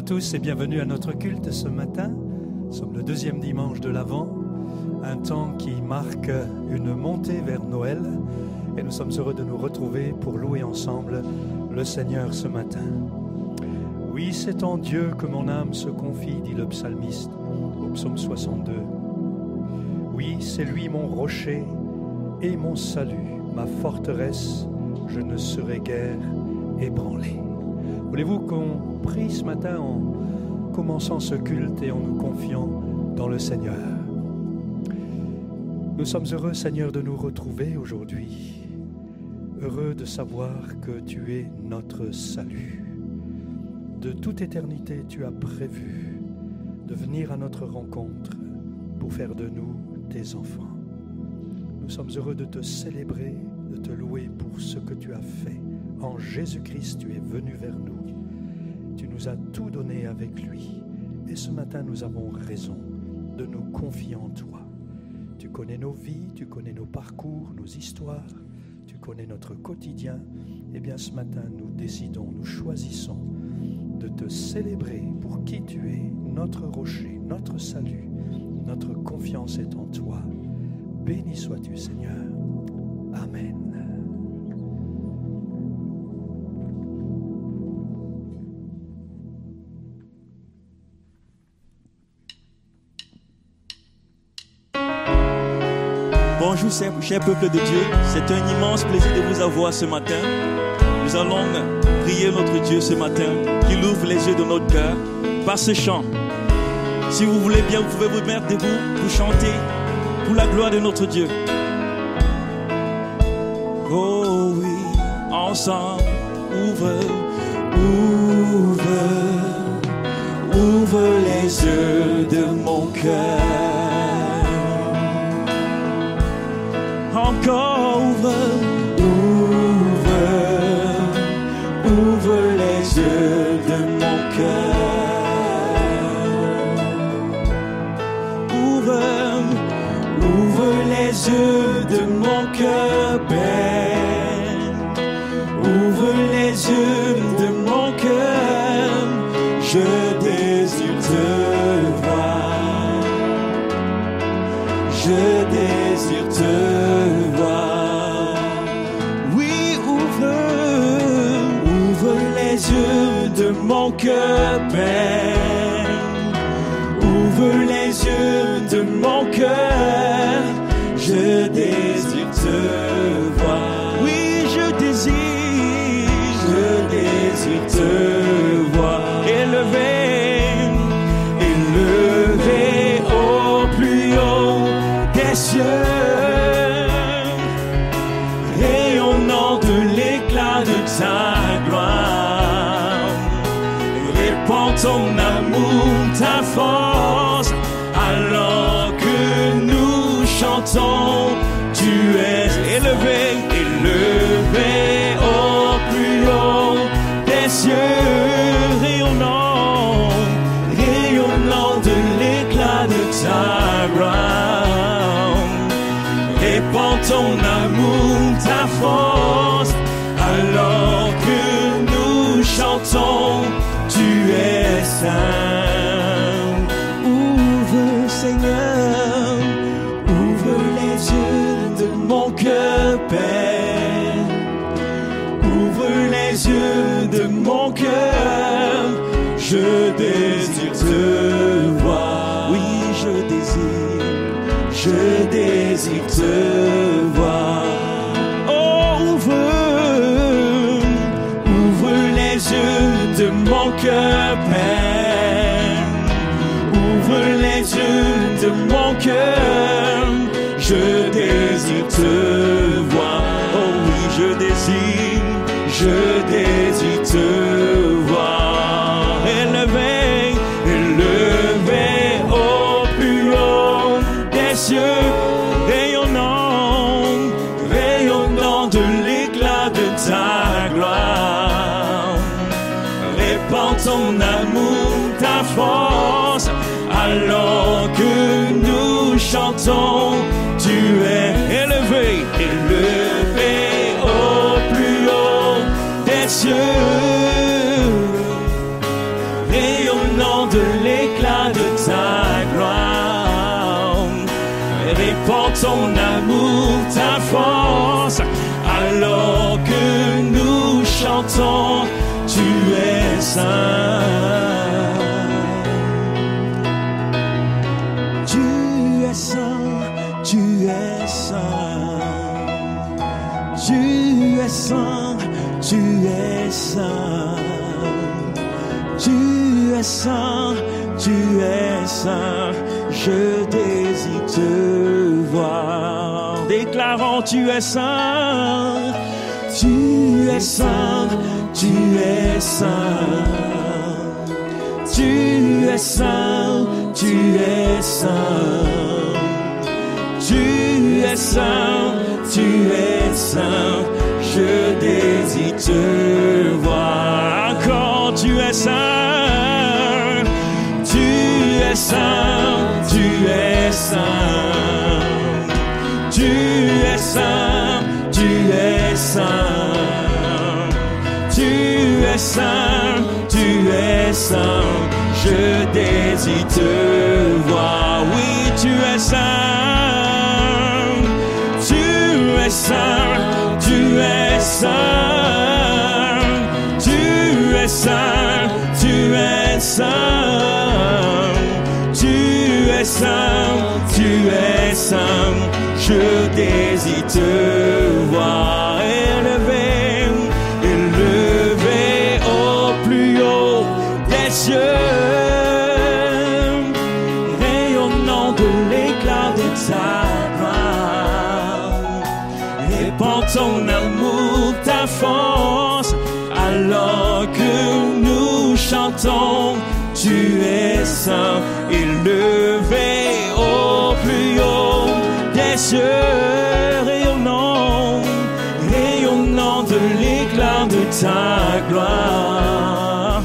À tous et bienvenue à notre culte ce matin. Nous sommes le deuxième dimanche de l'Avent, un temps qui marque une montée vers Noël et nous sommes heureux de nous retrouver pour louer ensemble le Seigneur ce matin. Oui, c'est en Dieu que mon âme se confie, dit le psalmiste au psaume 62. Oui, c'est lui mon rocher et mon salut, ma forteresse, je ne serai guère ébranlé. Voulez-vous qu'on ce matin en commençant ce culte et en nous confiant dans le Seigneur Nous sommes heureux, Seigneur, de nous retrouver aujourd'hui. Heureux de savoir que tu es notre salut. De toute éternité, tu as prévu de venir à notre rencontre pour faire de nous tes enfants. Nous sommes heureux de te célébrer, de te louer pour ce que tu as fait. En Jésus-Christ, tu es venu vers nous as tout donné avec lui. Et ce matin, nous avons raison de nous confier en toi. Tu connais nos vies, tu connais nos parcours, nos histoires, tu connais notre quotidien. Eh bien, ce matin, nous décidons, nous choisissons de te célébrer pour qui tu es, notre rocher, notre salut. Notre confiance est en toi. Béni sois-tu, Seigneur. Amen. Cher peuple de Dieu. C'est un immense plaisir de vous avoir ce matin. Nous allons prier notre Dieu ce matin, qu'il ouvre les yeux de notre cœur par ce chant. Si vous voulez bien, vous pouvez vous mettre debout pour chanter pour la gloire de notre Dieu. Oh oui, ensemble, ouvre, ouvre, ouvre les yeux de mon cœur. Encore es saint. Tu es saint, tu es saint. Tu es saint, tu es saint. Je désire te voir. Déclarant, tu es. Tu es saint, tu es saint. Tu es saint, tu es saint. Tu es saint, tu es saint. Je désire te voir. Encore, tu es saint. Tu es saint, tu es saint. Tu es saint, tu es saint. Tu es saint, tu es saint. Je désire saint. Tu es saint, tu es saint. Tu es saint, tu es saint. Je désire te voir es saint, élevé au plus haut des cieux, rayonnant, rayonnant de l'éclat de ta gloire.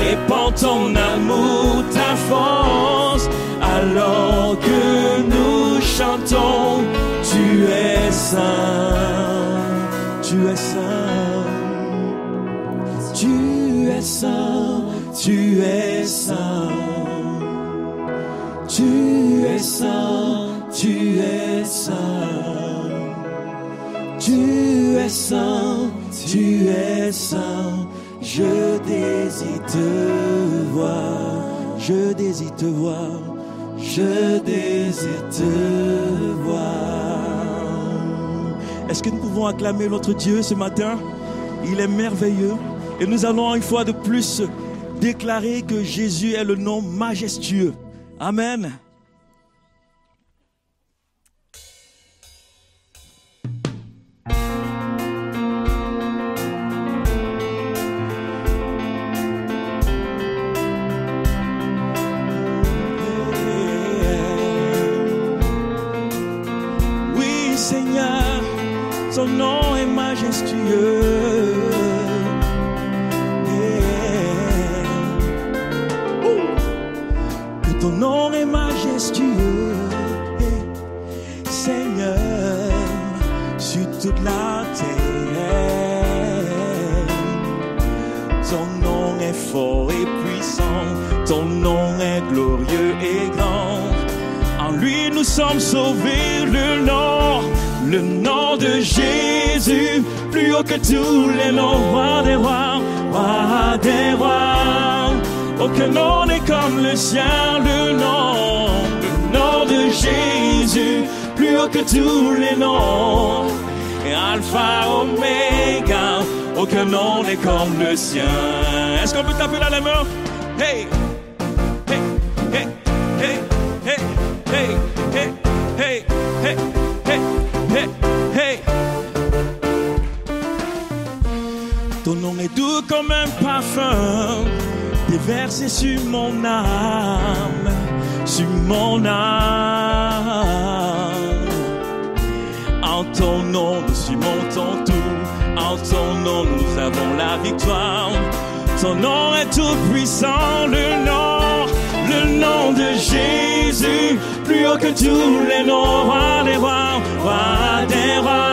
Répand ton amour, ta force, alors que nous chantons, tu es saint, tu es saint, tu es saint, tu es saint, saint, tu es saint, tu es saint, tu es saint. Je désire te voir, je désire te voir, je désire te voir. Est-ce que nous pouvons acclamer notre Dieu ce matin? Il est merveilleux. Et nous allons une fois de plus déclarer que Jésus est le nom majestueux. Amen. Nom n'est comme le sien. Est-ce qu'on peut taper dans la main? Hey! Hey! Hey! Hey! Hey! Hey! Hey! Hey! Hey! Hey! Hey! Hey! Ton nom est doux comme un parfum, déversé sur mon âme, sur mon âme. En ton nom, nous surmontons tout. En ton nom, nous avons la victoire. Ton nom est tout puissant, le nom, le nom de Jésus, plus haut que tous les noms, roi des rois, roi des rois.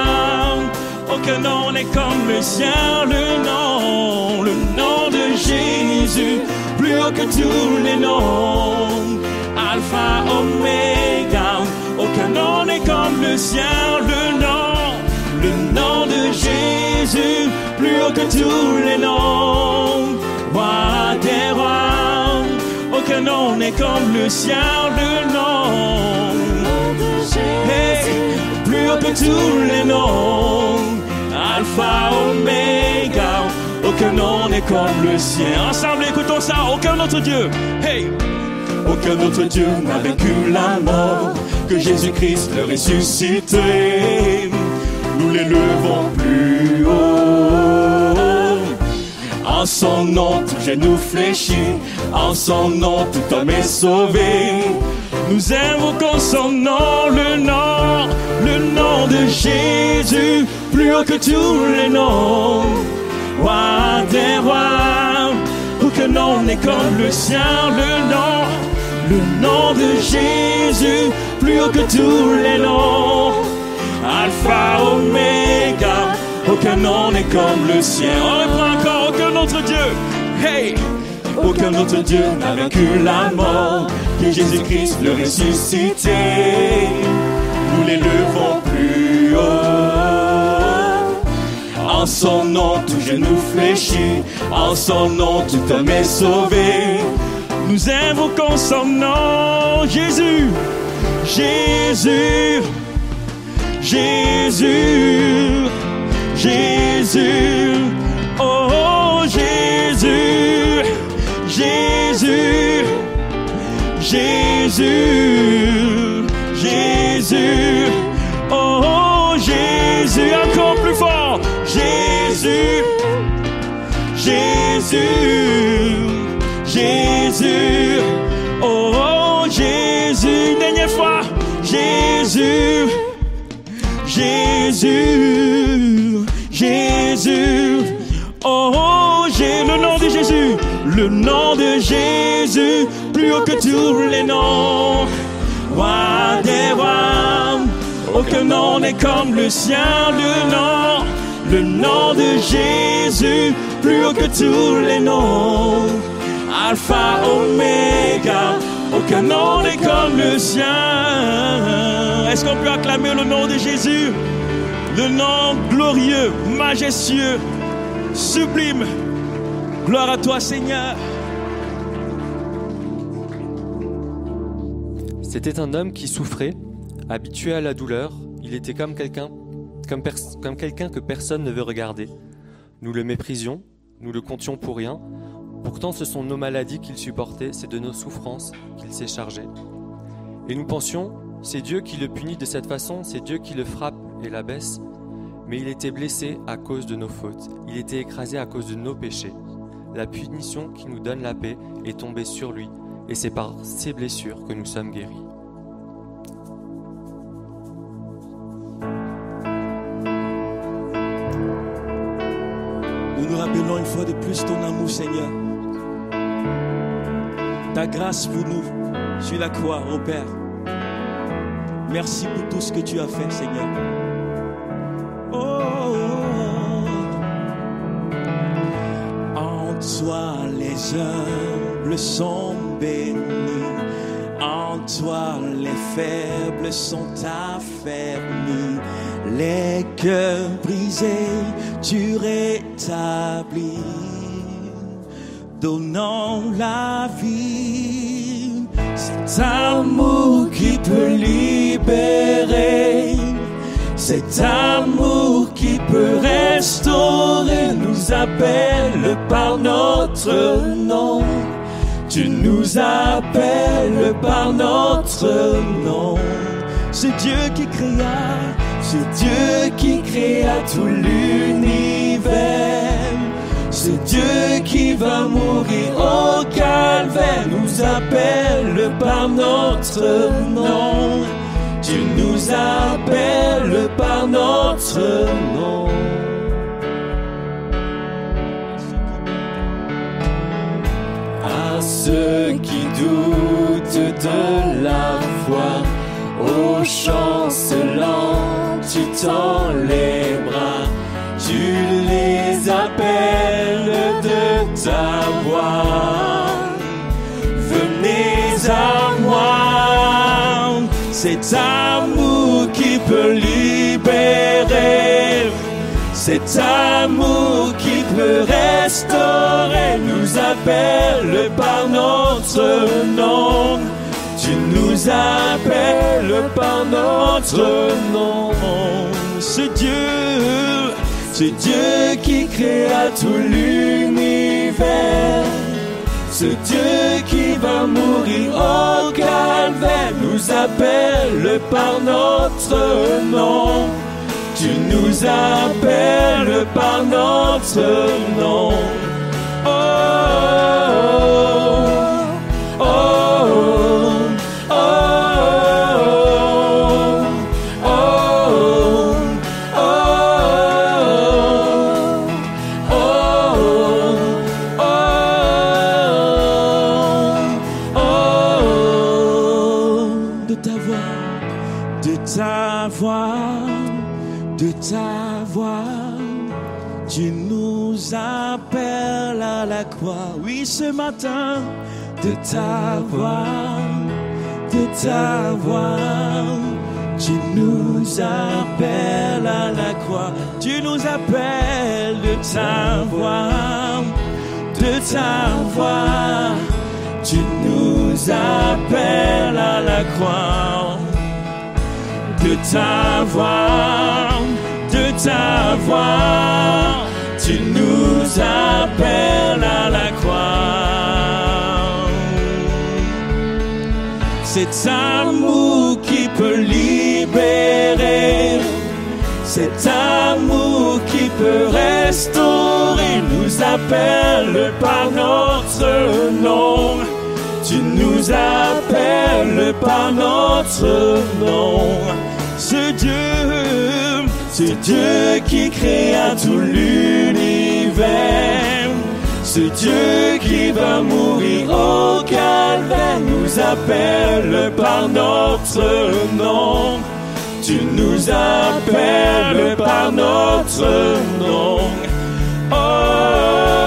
Aucun nom n'est comme le sien, le nom, le nom de Jésus, plus haut que tous les noms. Alpha, Omega, aucun nom n'est comme le sien, le nom, le nom de Jésus, plus haut que tous les noms. Roi des rois, aucun nom n'est comme le sien, le nom. Plus haut que tous les noms, Alpha, Omega, aucun nom n'est comme le sien. Ensemble, écoutons ça, aucun autre Dieu. Hey! Aucun autre Dieu n'a vaincu la mort que Jésus-Christ le ressuscité. Nous l'élevons plus En son nom, tout genou fléchit. En son nom, tout homme est sauvé. Nous invoquons son nom, le nom, le nom de Jésus, plus haut que tous les noms. Roi des rois, aucun nom n'est comme le sien, le nom, le nom de Jésus, plus haut que tous les noms. Alpha, Omega, aucun nom n'est comme le sien. On reprend encore, aucun autre Dieu. Hey! Aucun autre Dieu n'a vaincu la mort que Jésus-Christ le ressuscité. Nous l'élevons plus haut. En son nom, tout genou fléchit. En son nom, tout homme est sauvé. Nous invoquons son nom, Jésus, Jésus, Jésus, Jésus, oh Jésus, Jésus, Jésus, Jésus, oh Jésus, encore plus fort, Jésus, Jésus, Jésus, oh Jésus, dernière fois, Jésus, Jésus, le nom de Jésus, plus haut que tous les noms, roi aucun nom n'est comme le sien, le nom, le nom de Jésus, plus haut que tous les noms, Alpha, Omega, aucun nom n'est comme le sien. Est-ce qu'on peut acclamer le nom de Jésus? Le nom glorieux, majestueux, sublime. Gloire à toi, Seigneur. C'était un homme qui souffrait, habitué à la douleur. Il était comme quelqu'un comme, que personne ne veut regarder. Nous le méprisions, nous le comptions pour rien. Pourtant, ce sont nos maladies qu'il supportait, c'est de nos souffrances qu'il s'est chargé. Et nous pensions, c'est Dieu qui le punit de cette façon, c'est Dieu qui le frappe et l'abaisse. Mais il était blessé à cause de nos fautes, il était écrasé à cause de nos péchés. La punition qui nous donne la paix est tombée sur lui, et c'est par ses blessures que nous sommes guéris. Nous nous rappelons une fois de plus ton amour, Seigneur. Ta grâce pour nous sur la croix, ô Père. Merci pour tout ce que tu as fait, Seigneur. Humbles sont bénis. En toi les faibles sont affermis. Les cœurs brisés, tu rétablis, donnant la vie. Cet amour qui peut libérer, cet amour qui peut restaurer, nous appelle par notre nom. Tu nous appelles par notre nom. C'est Dieu qui créa, c'est Dieu qui créa tout l'univers. C'est Dieu qui va mourir au calvaire, nous appelle par notre nom. Tu nous appelles par notre nom. à ceux qui doutent de la foi, aux chancelants, tu tends les bras, tu les appelles de ta voix. Venez à cet amour qui peut libérer, Cet amour qui peut restaurer nous appelle par notre nom. Tu nous appelles par notre nom. C'est Dieu, c'est Dieu qui créa tout l'univers. Dieu qui va mourir au calvaire nous appelle par notre nom. Tu nous appelles par notre nom. Oh, oh, oh, matin, de ta voix, de ta voix, tu nous appelles à la croix. Tu nous appelles de ta voix, de ta voix. Tu nous appelles à la croix de ta voix, de ta voix, tu nous appelles à la Cet amour qui peut libérer, cet amour qui peut restaurer, nous appelle par notre nom. Tu nous appelles par notre nom. C'est Dieu, c'est Dieu qui créa tout l'univers. C'est Dieu qui va mourir au calvaire, nous appelle par notre nom. Tu nous appelles par notre nom. Oh,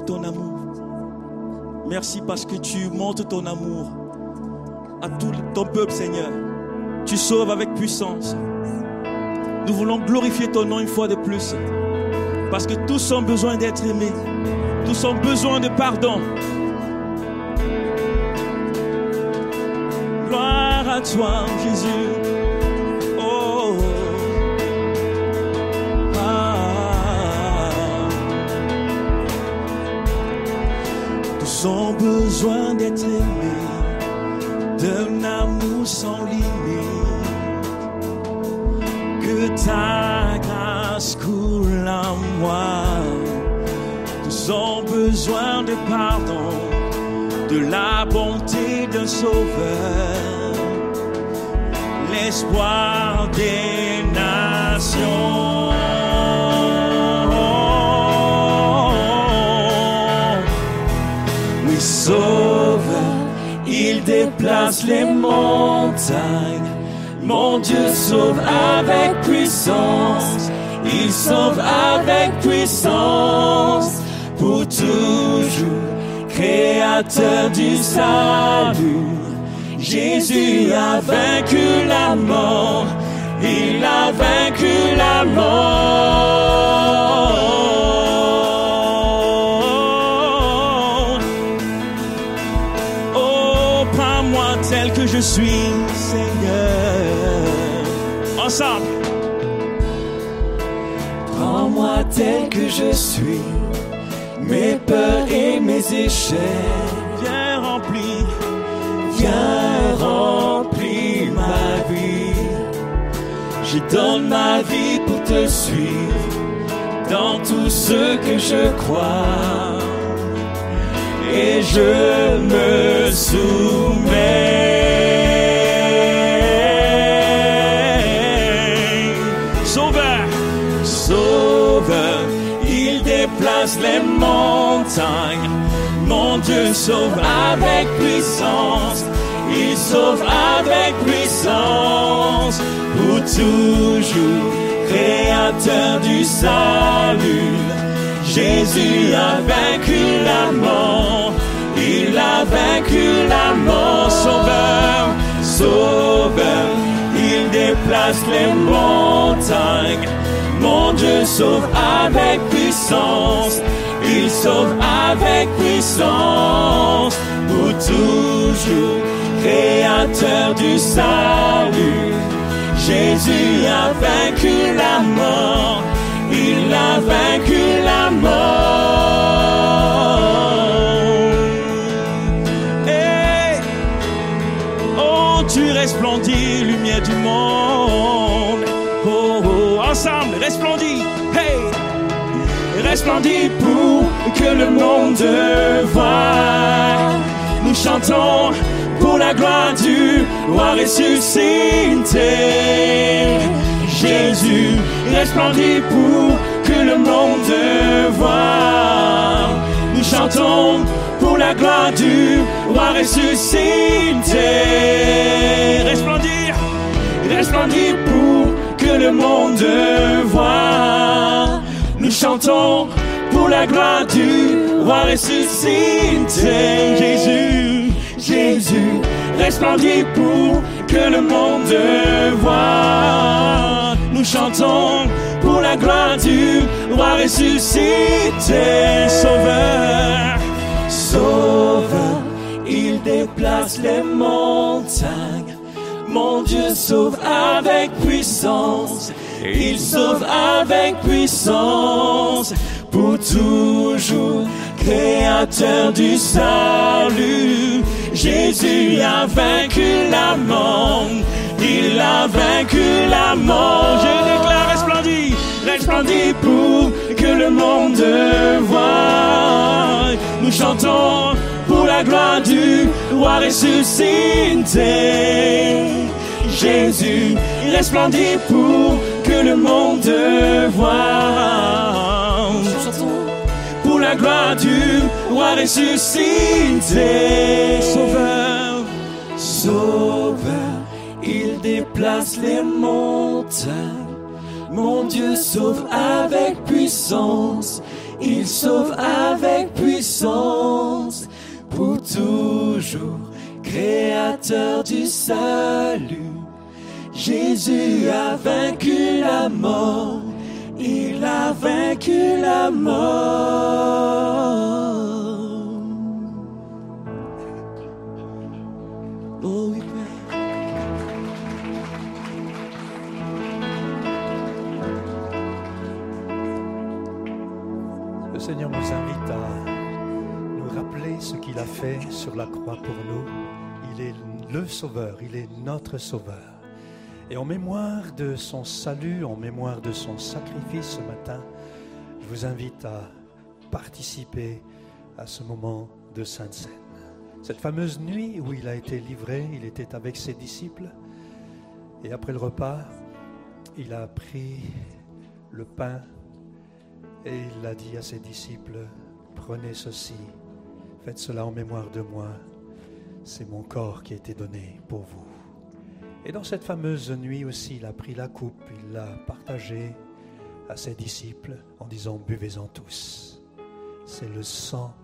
ton amour. Merci parce que tu montres ton amour à tout ton peuple, Seigneur. Tu sauves avec puissance. Nous voulons glorifier ton nom une fois de plus. Parce que tous ont besoin d'être aimés. Tous ont besoin de pardon. Gloire à toi, Jésus. Besoin d'être aimés d'un amour sans limite. Que ta grâce coule en moi. Tous ont besoin de pardon, de la bonté d'un sauveur, l'espoir des sauveur, il déplace les montagnes. Mon Dieu sauve avec puissance. Il sauve avec puissance pour toujours. Créateur du salut. Jésus a vaincu la mort. Il a vaincu la mort. Suis, Seigneur. Ensemble. Prends-moi tel que je suis, mes peurs et mes échecs. Viens remplir, Viens remplir ma vie. Je donne ma vie pour te suivre dans tout ce que je crois. Et je me soumets. Les montagnes. Mon Dieu sauve avec puissance. Il sauve avec puissance. Pour toujours, créateur du salut. Jésus a vaincu la mort. Il a vaincu la mort. Sauveur, sauveur, il déplace les montagnes. Mon Dieu sauve avec puissance. Il sauve avec puissance. Pour toujours, créateur du salut. Jésus a vaincu la mort. Il a vaincu la mort. Hey. Oh, tu resplendis, lumière du monde. Resplendis. Hey, resplendit pour que le monde voie. Nous chantons pour la gloire du roi ressuscité. Jésus resplendit pour que le monde voie. Nous chantons pour la gloire du roi ressuscité. resplendir. Resplendit pour le monde voie. Nous chantons pour la gloire du roi ressuscité. Jésus, Jésus, resplendit pour que le monde voie. Nous chantons pour la gloire du roi ressuscité. Sauveur, Sauveur, il déplace les montagnes. Mon Dieu sauve avec puissance. Il sauve avec puissance. Pour toujours, créateur du salut. Jésus a vaincu la mort. Il a vaincu la mort. Je déclare resplendis. Resplendit pour que le monde voie. Nous chantons pour la gloire du roi ressuscité. Jésus resplendit pour que le monde voie. Pour la gloire du roi ressuscité. Sauveur, Sauveur, il déplace les montagnes. Mon Dieu sauve avec puissance. Il sauve avec puissance. Pour toujours, créateur du salut. Jésus a vaincu la mort. Il a vaincu la mort. Oh. Le Seigneur nous invite qu'il a fait sur la croix pour nous. Il est le Sauveur, il est notre Sauveur. Et en mémoire de son salut, en mémoire de son sacrifice ce matin, je vous invite à participer à ce moment de Sainte Seine. Cette fameuse nuit où il a été livré, il était avec ses disciples. Et après le repas, il a pris le pain et il a dit à ses disciples, prenez ceci, faites cela en mémoire de moi, c'est mon corps qui a été donné pour vous. Et dans cette fameuse nuit aussi, il a pris la coupe, il l'a partagée à ses disciples en disant, buvez-en tous. C'est le sang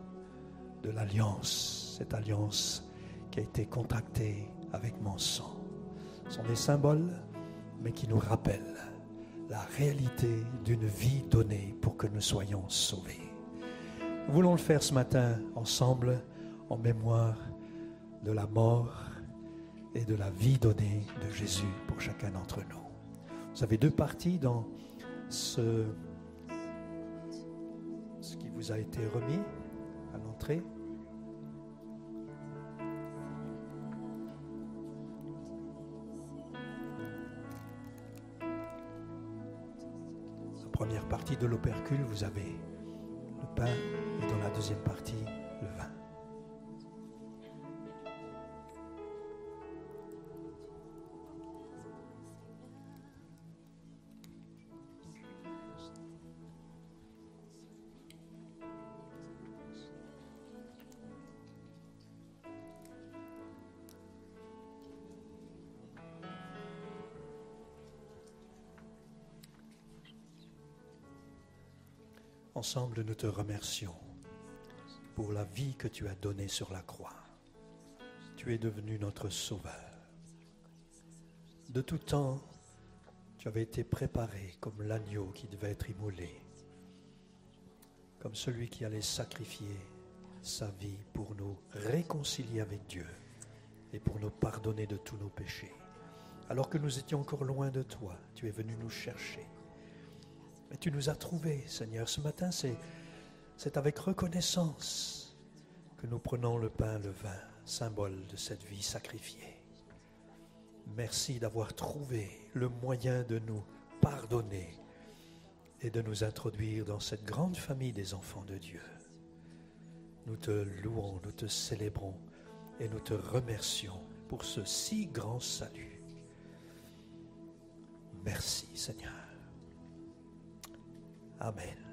de l'alliance, cette alliance qui a été contractée avec mon sang. Ce sont des symboles, mais qui nous rappellent la réalité d'une vie donnée pour que nous soyons sauvés. Nous voulons le faire ce matin ensemble en mémoire de la mort et de la vie donnée de Jésus pour chacun d'entre nous. Vous avez deux parties dans ce, ce qui vous a été remis à l'entrée. La première partie de l'opercule, vous avez le pain deuxième partie, le vin. Ensemble, nous te remercions pour la vie que tu as donnée sur la croix. Tu es devenu notre sauveur. De tout temps, tu avais été préparé comme l'agneau qui devait être immolé, comme celui qui allait sacrifier sa vie pour nous réconcilier avec Dieu et pour nous pardonner de tous nos péchés. Alors que nous étions encore loin de toi, tu es venu nous chercher. Et tu nous as trouvés, Seigneur. Ce matin, c'est, c'est avec reconnaissance que nous prenons le pain, le vin, symbole de cette vie sacrifiée. Merci d'avoir trouvé le moyen de nous pardonner et de nous introduire dans cette grande famille des enfants de Dieu. Nous te louons, nous te célébrons et nous te remercions pour ce si grand salut. Merci Seigneur. Amen.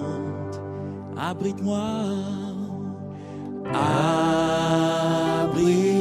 Puissante. Abrite-moi. Abrite-moi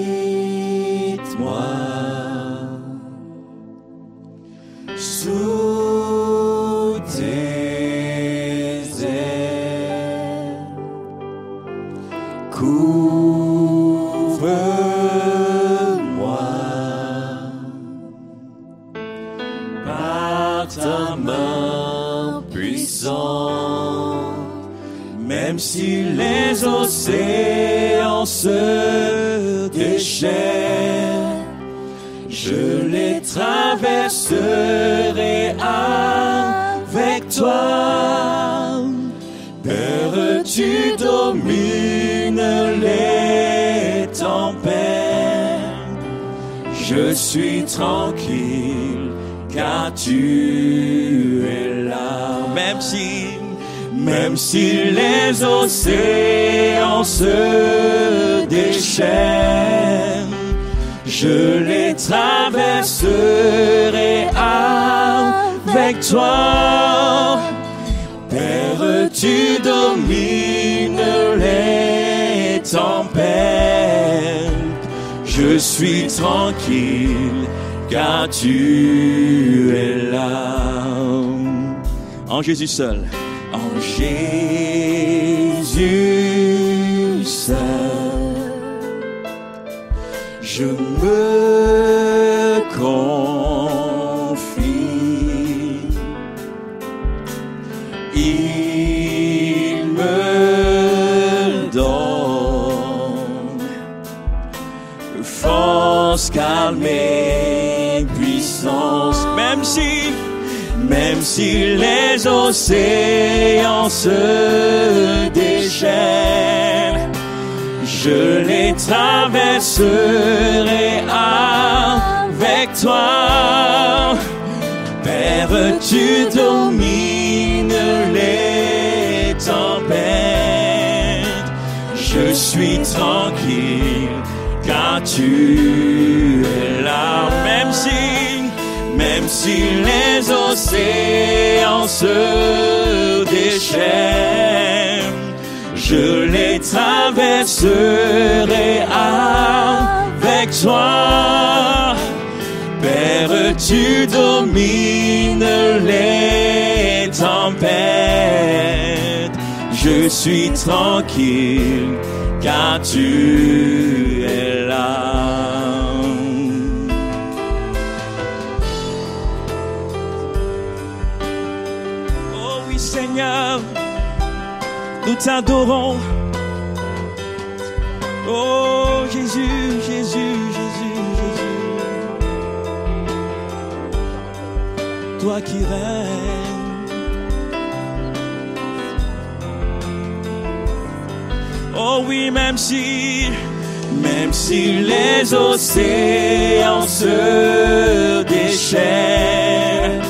tranquille car tu es là. Même si, même si les océans se déchaînent, je les traverserai avec toi. Père, tu domines les tempêtes. Je suis tranquille car tu es là. En Jésus seul. Si les océans se déchaînent, je les traverserai avec toi. Père, tu domines les tempêtes. suis tranquille car tu es là, même si, même si les océans je les traverserai avec toi. Père, tu domines les tempêtes. Je suis tranquille car tu t'adorons. Oh Jésus, Jésus, Jésus, Jésus. Toi qui règnes. Oh oui, même si, même si les océans se déchaînent,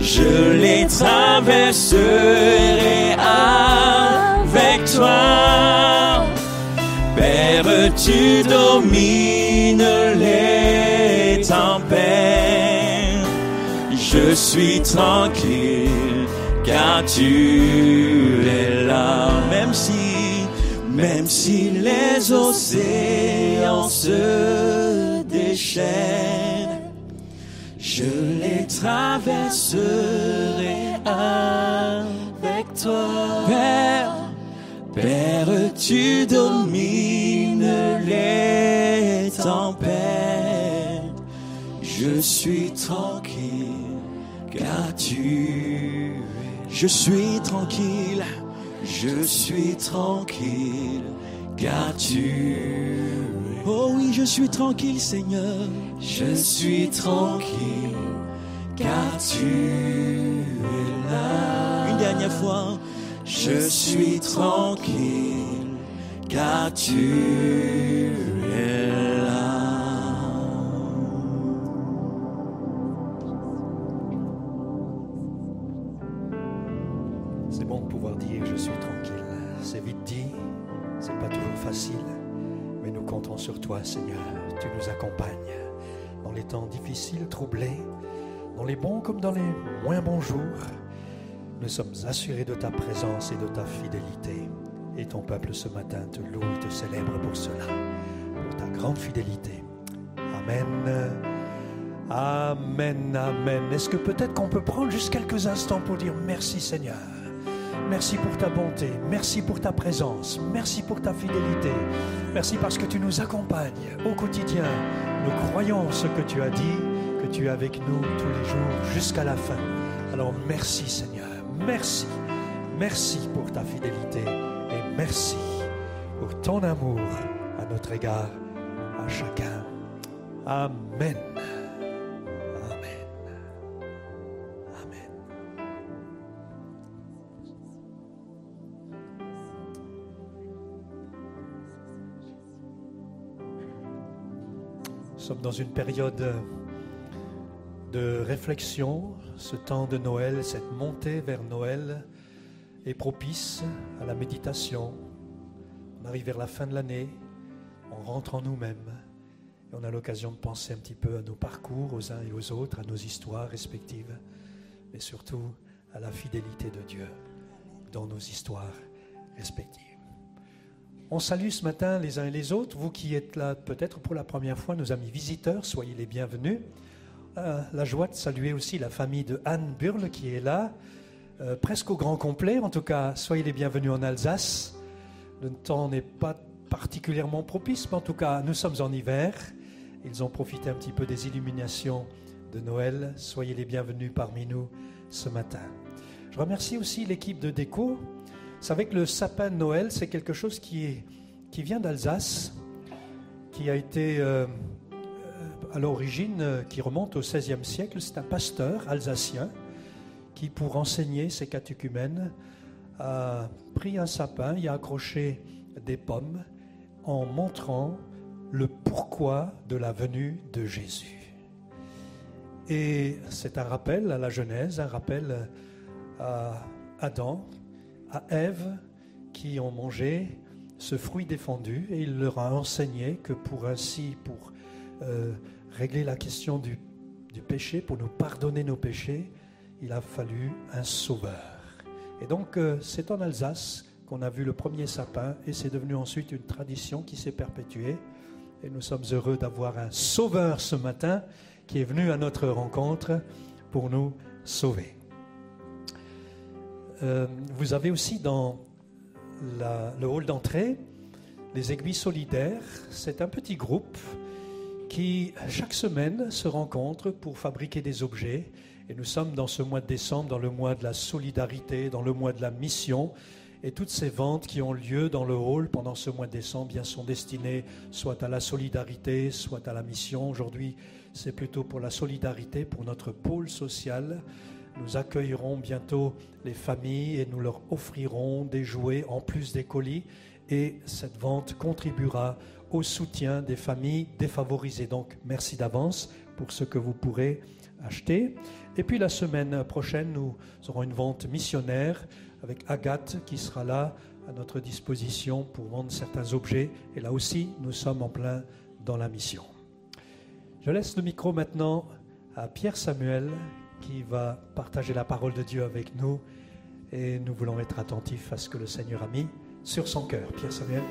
je les traverserai Père, tu domines les tempêtes. Je suis tranquille car tu es là, même si, même si les océans se déchaînent, je les traverserai avec toi. Père, Père, tu domines les tempêtes. Je suis tranquille, car tu. Je suis tranquille, je suis tranquille, car tu. Oh oui, je suis tranquille, Seigneur. Je suis tranquille, car tu es là. Une dernière fois. Je suis tranquille, car tu es là. C'est bon de pouvoir dire je suis tranquille. C'est vite dit, c'est pas toujours facile, mais nous comptons sur toi, Seigneur. Tu nous accompagnes dans les temps difficiles, troublés, dans les bons comme dans les moins bons jours. Nous sommes assurés de ta présence et de ta fidélité. Et ton peuple ce matin te loue, te célèbre pour cela, pour ta grande fidélité. Amen. Amen, amen. Est-ce que peut-être qu'on peut prendre juste quelques instants pour dire merci Seigneur Merci pour ta bonté, merci pour ta présence, merci pour ta fidélité, merci parce que tu nous accompagnes au quotidien. Nous croyons ce que tu as dit, que tu es avec nous tous les jours jusqu'à la fin. Alors merci Seigneur, merci, merci pour ta fidélité et merci pour ton amour à notre égard, à chacun. Amen. Amen. Amen. Nous sommes dans une période de réflexion. Ce temps de Noël, cette montée vers Noël est propice à la méditation. On arrive vers la fin de l'année, on rentre en nous-mêmes et on a l'occasion de penser un petit peu à nos parcours, aux uns et aux autres, à nos histoires respectives, mais surtout à la fidélité de Dieu dans nos histoires respectives. On salue ce matin les uns et les autres. Vous qui êtes là peut-être pour la première fois, nos amis visiteurs, soyez les bienvenus. Euh, la joie de saluer aussi la famille de Anne Burle qui est là, euh, presque au grand complet. En tout cas, soyez les bienvenus en Alsace. Le temps n'est pas particulièrement propice, mais en tout cas, nous sommes en hiver. Ils ont profité un petit peu des illuminations de Noël. Soyez les bienvenus parmi nous ce matin. Je remercie aussi l'équipe de déco. Vous savez que le sapin de Noël, c'est quelque chose qui, est, qui vient d'Alsace, qui a été euh, à l'origine, euh, qui remonte au XVIe siècle. C'est un pasteur alsacien qui, pour enseigner ses catéchumènes, a pris un sapin et a accroché des pommes en montrant le pourquoi de la venue de Jésus. Et c'est un rappel à la Genèse, un rappel à Adam, à Ève, qui ont mangé ce fruit défendu et il leur a enseigné que pour ainsi, pour euh, régler la question du, péché, pour nous pardonner nos péchés, il a fallu un sauveur. Et donc euh, c'est en Alsace qu'on a vu le premier sapin et c'est devenu ensuite une tradition qui s'est perpétuée. Et nous sommes heureux d'avoir un sauveur ce matin qui est venu à notre rencontre pour nous sauver. Euh, vous avez aussi dans le hall d'entrée les aiguilles solidaires. C'est un petit groupe qui, chaque semaine, se rencontre pour fabriquer des objets. Et nous sommes dans ce mois de décembre, dans le mois de la solidarité, dans le mois de la mission. Et toutes ces ventes qui ont lieu dans le hall pendant ce mois de décembre bien, sont destinées soit à la solidarité, soit à la mission. Aujourd'hui, c'est plutôt pour la solidarité, pour notre pôle social. Nous accueillerons bientôt les familles et nous leur offrirons des jouets en plus des colis. Et cette vente contribuera au soutien des familles défavorisées. Donc merci d'avance pour ce que vous pourrez acheter. Et puis la semaine prochaine, nous aurons une vente missionnaire avec Agathe qui sera là à notre disposition pour vendre certains objets. Et là aussi, nous sommes en plein dans la mission. Je laisse le micro maintenant à Pierre Samuel qui va partager la parole de Dieu avec nous et nous voulons être attentifs à ce que le Seigneur a mis sur son cœur. Pierre Samuel.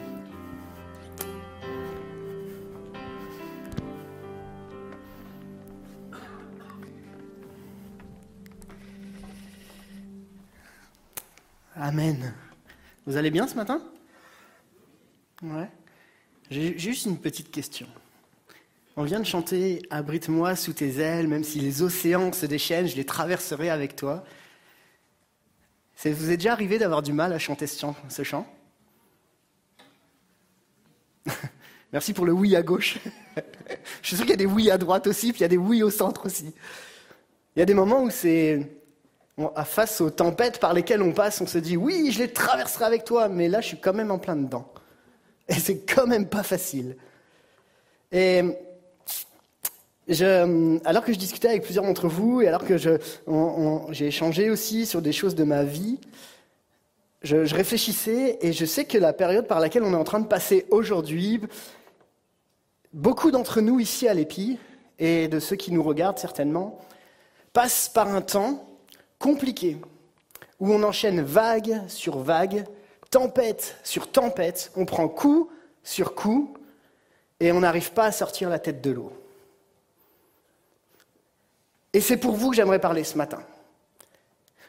Amen. Vous allez bien ce matin? Ouais. J'ai juste une petite question. On vient de chanter Abrite-moi sous tes ailes, même si les océans se déchaînent, je les traverserai avec toi. Vous est déjà arrivé d'avoir du mal à chanter ce chant, ce chant? Merci pour le oui à gauche. je suis sûr qu'il y a des oui à droite aussi, puis il y a des oui au centre aussi. Il y a des moments où c'est face aux tempêtes par lesquelles on passe, on se dit oui, je les traverserai avec toi, mais là je suis quand même en plein dedans. Et c'est quand même pas facile. Et alors que je discutais avec plusieurs d'entre vous et alors que j'ai échangé aussi sur des choses de ma vie, je, je, réfléchissais et je sais que la période par laquelle on est en train de passer aujourd'hui, beaucoup d'entre nous ici à l'EPI et de ceux qui nous regardent certainement, passent par un temps compliqué où on enchaîne vague sur vague, tempête sur tempête, on prend coup sur coup et on n'arrive pas à sortir la tête de l'eau. Et c'est pour vous que j'aimerais parler ce matin.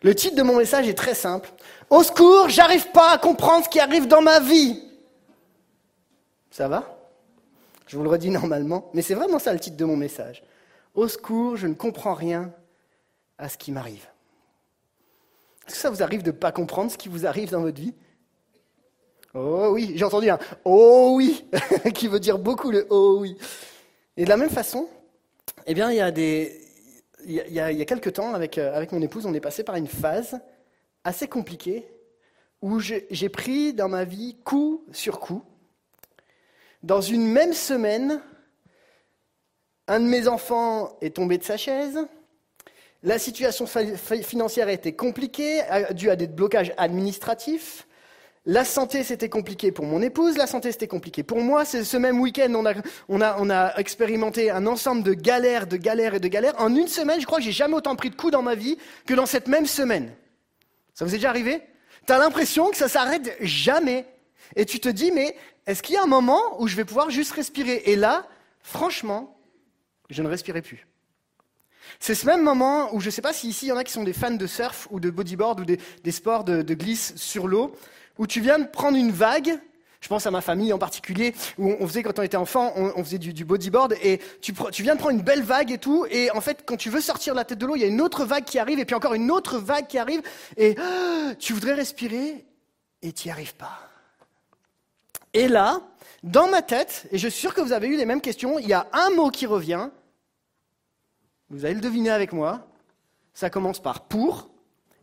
Le titre de mon message est très simple. Au secours, j'arrive pas à comprendre ce qui arrive dans ma vie. Ça va? Je vous le redis normalement, mais c'est vraiment ça le titre de mon message. Au secours, je ne comprends rien à ce qui m'arrive. Est-ce que ça vous arrive de ne pas comprendre ce qui vous arrive dans votre vie? Oh oui, j'ai entendu un oh oui, qui veut dire beaucoup le oh oui. Et de la même façon, eh bien, il y a des, il y a, quelques temps, avec, euh, avec mon épouse, on est passé par une phase assez compliquée où j'ai pris dans ma vie coup sur coup. Dans une même semaine, un de mes enfants est tombé de sa chaise, la situation financière été compliquée, due à des blocages administratifs. La santé, c'était compliqué pour mon épouse, la santé, c'était compliqué pour moi. Ce même week-end, on a, expérimenté un ensemble de galères, de galères et de galères. En une semaine, je crois que j'ai jamais autant pris de coups dans ma vie que dans cette même semaine. Ça vous est déjà arrivé? Tu as l'impression que ça s'arrête jamais. Et tu te dis, mais est-ce qu'il y a un moment où je vais pouvoir juste respirer? Et là, franchement, je ne respirais plus. C'est ce même moment où je ne sais pas si ici il y en a qui sont des fans de surf ou de bodyboard ou des, sports de glisse sur l'eau où tu viens de prendre une vague, je pense à ma famille en particulier, où on faisait quand on était enfant, on, faisait du, bodyboard, et tu, viens de prendre une belle vague et tout, et en fait, quand tu veux sortir la tête de l'eau, il y a une autre vague qui arrive, et puis encore une autre vague qui arrive, et tu voudrais respirer, et tu n'y arrives pas. Et là, dans ma tête, et je suis sûr que vous avez eu les mêmes questions, il y a un mot qui revient, vous allez le deviner avec moi, ça commence par pour,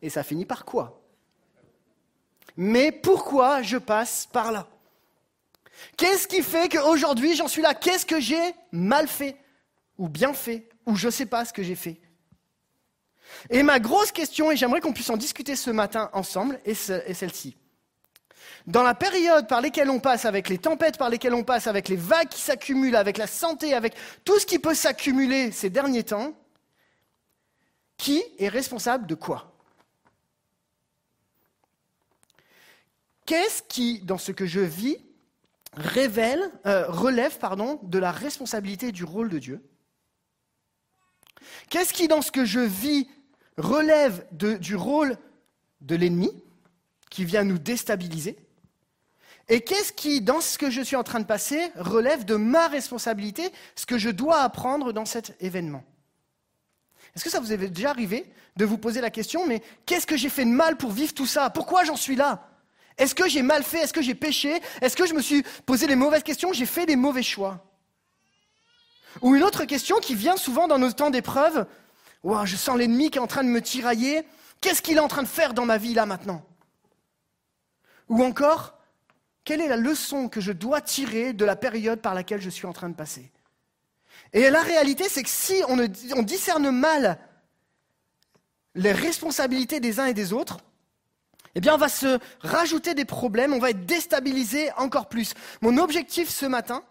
et ça finit par quoi? Mais pourquoi je passe par là? Qu'est-ce qui fait qu'aujourd'hui j'en suis là? Qu'est-ce que j'ai mal fait Ou bien fait Ou je ne sais pas ce que j'ai fait? Et ma grosse question, et j'aimerais qu'on puisse en discuter ce matin ensemble, est celle-ci. Dans la période par laquelle on passe, avec les tempêtes par lesquelles on passe, avec les vagues qui s'accumulent, avec la santé, avec tout ce qui peut s'accumuler ces derniers temps, qui est responsable de quoi? Qu'est-ce qui, dans ce que je vis, révèle, euh, relève pardon, de la responsabilité du rôle de Dieu? Qu'est-ce qui, dans ce que je vis, relève du rôle de l'ennemi qui vient nous déstabiliser? Et qu'est-ce qui, dans ce que je suis en train de passer, relève de ma responsabilité, ce que je dois apprendre dans cet événement? Est-ce que ça vous est déjà arrivé de vous poser la question, mais qu'est-ce que j'ai fait de mal pour vivre tout ça? Pourquoi j'en suis là? Est-ce que j'ai mal fait? Est-ce que j'ai péché? Est-ce que je me suis posé les mauvaises questions? J'ai fait des mauvais choix. Ou une autre question qui vient souvent dans nos temps d'épreuve, Wow, je sens l'ennemi qui est en train de me tirailler. Qu'est-ce qu'il est en train de faire dans ma vie là maintenant? Ou encore, quelle est la leçon que je dois tirer de la période par laquelle je suis en train de passer? Et la réalité, c'est que si on, discerne mal les responsabilités des uns et des autres, eh bien, on va se rajouter des problèmes, on va être déstabilisé encore plus. Mon objectif ce matin,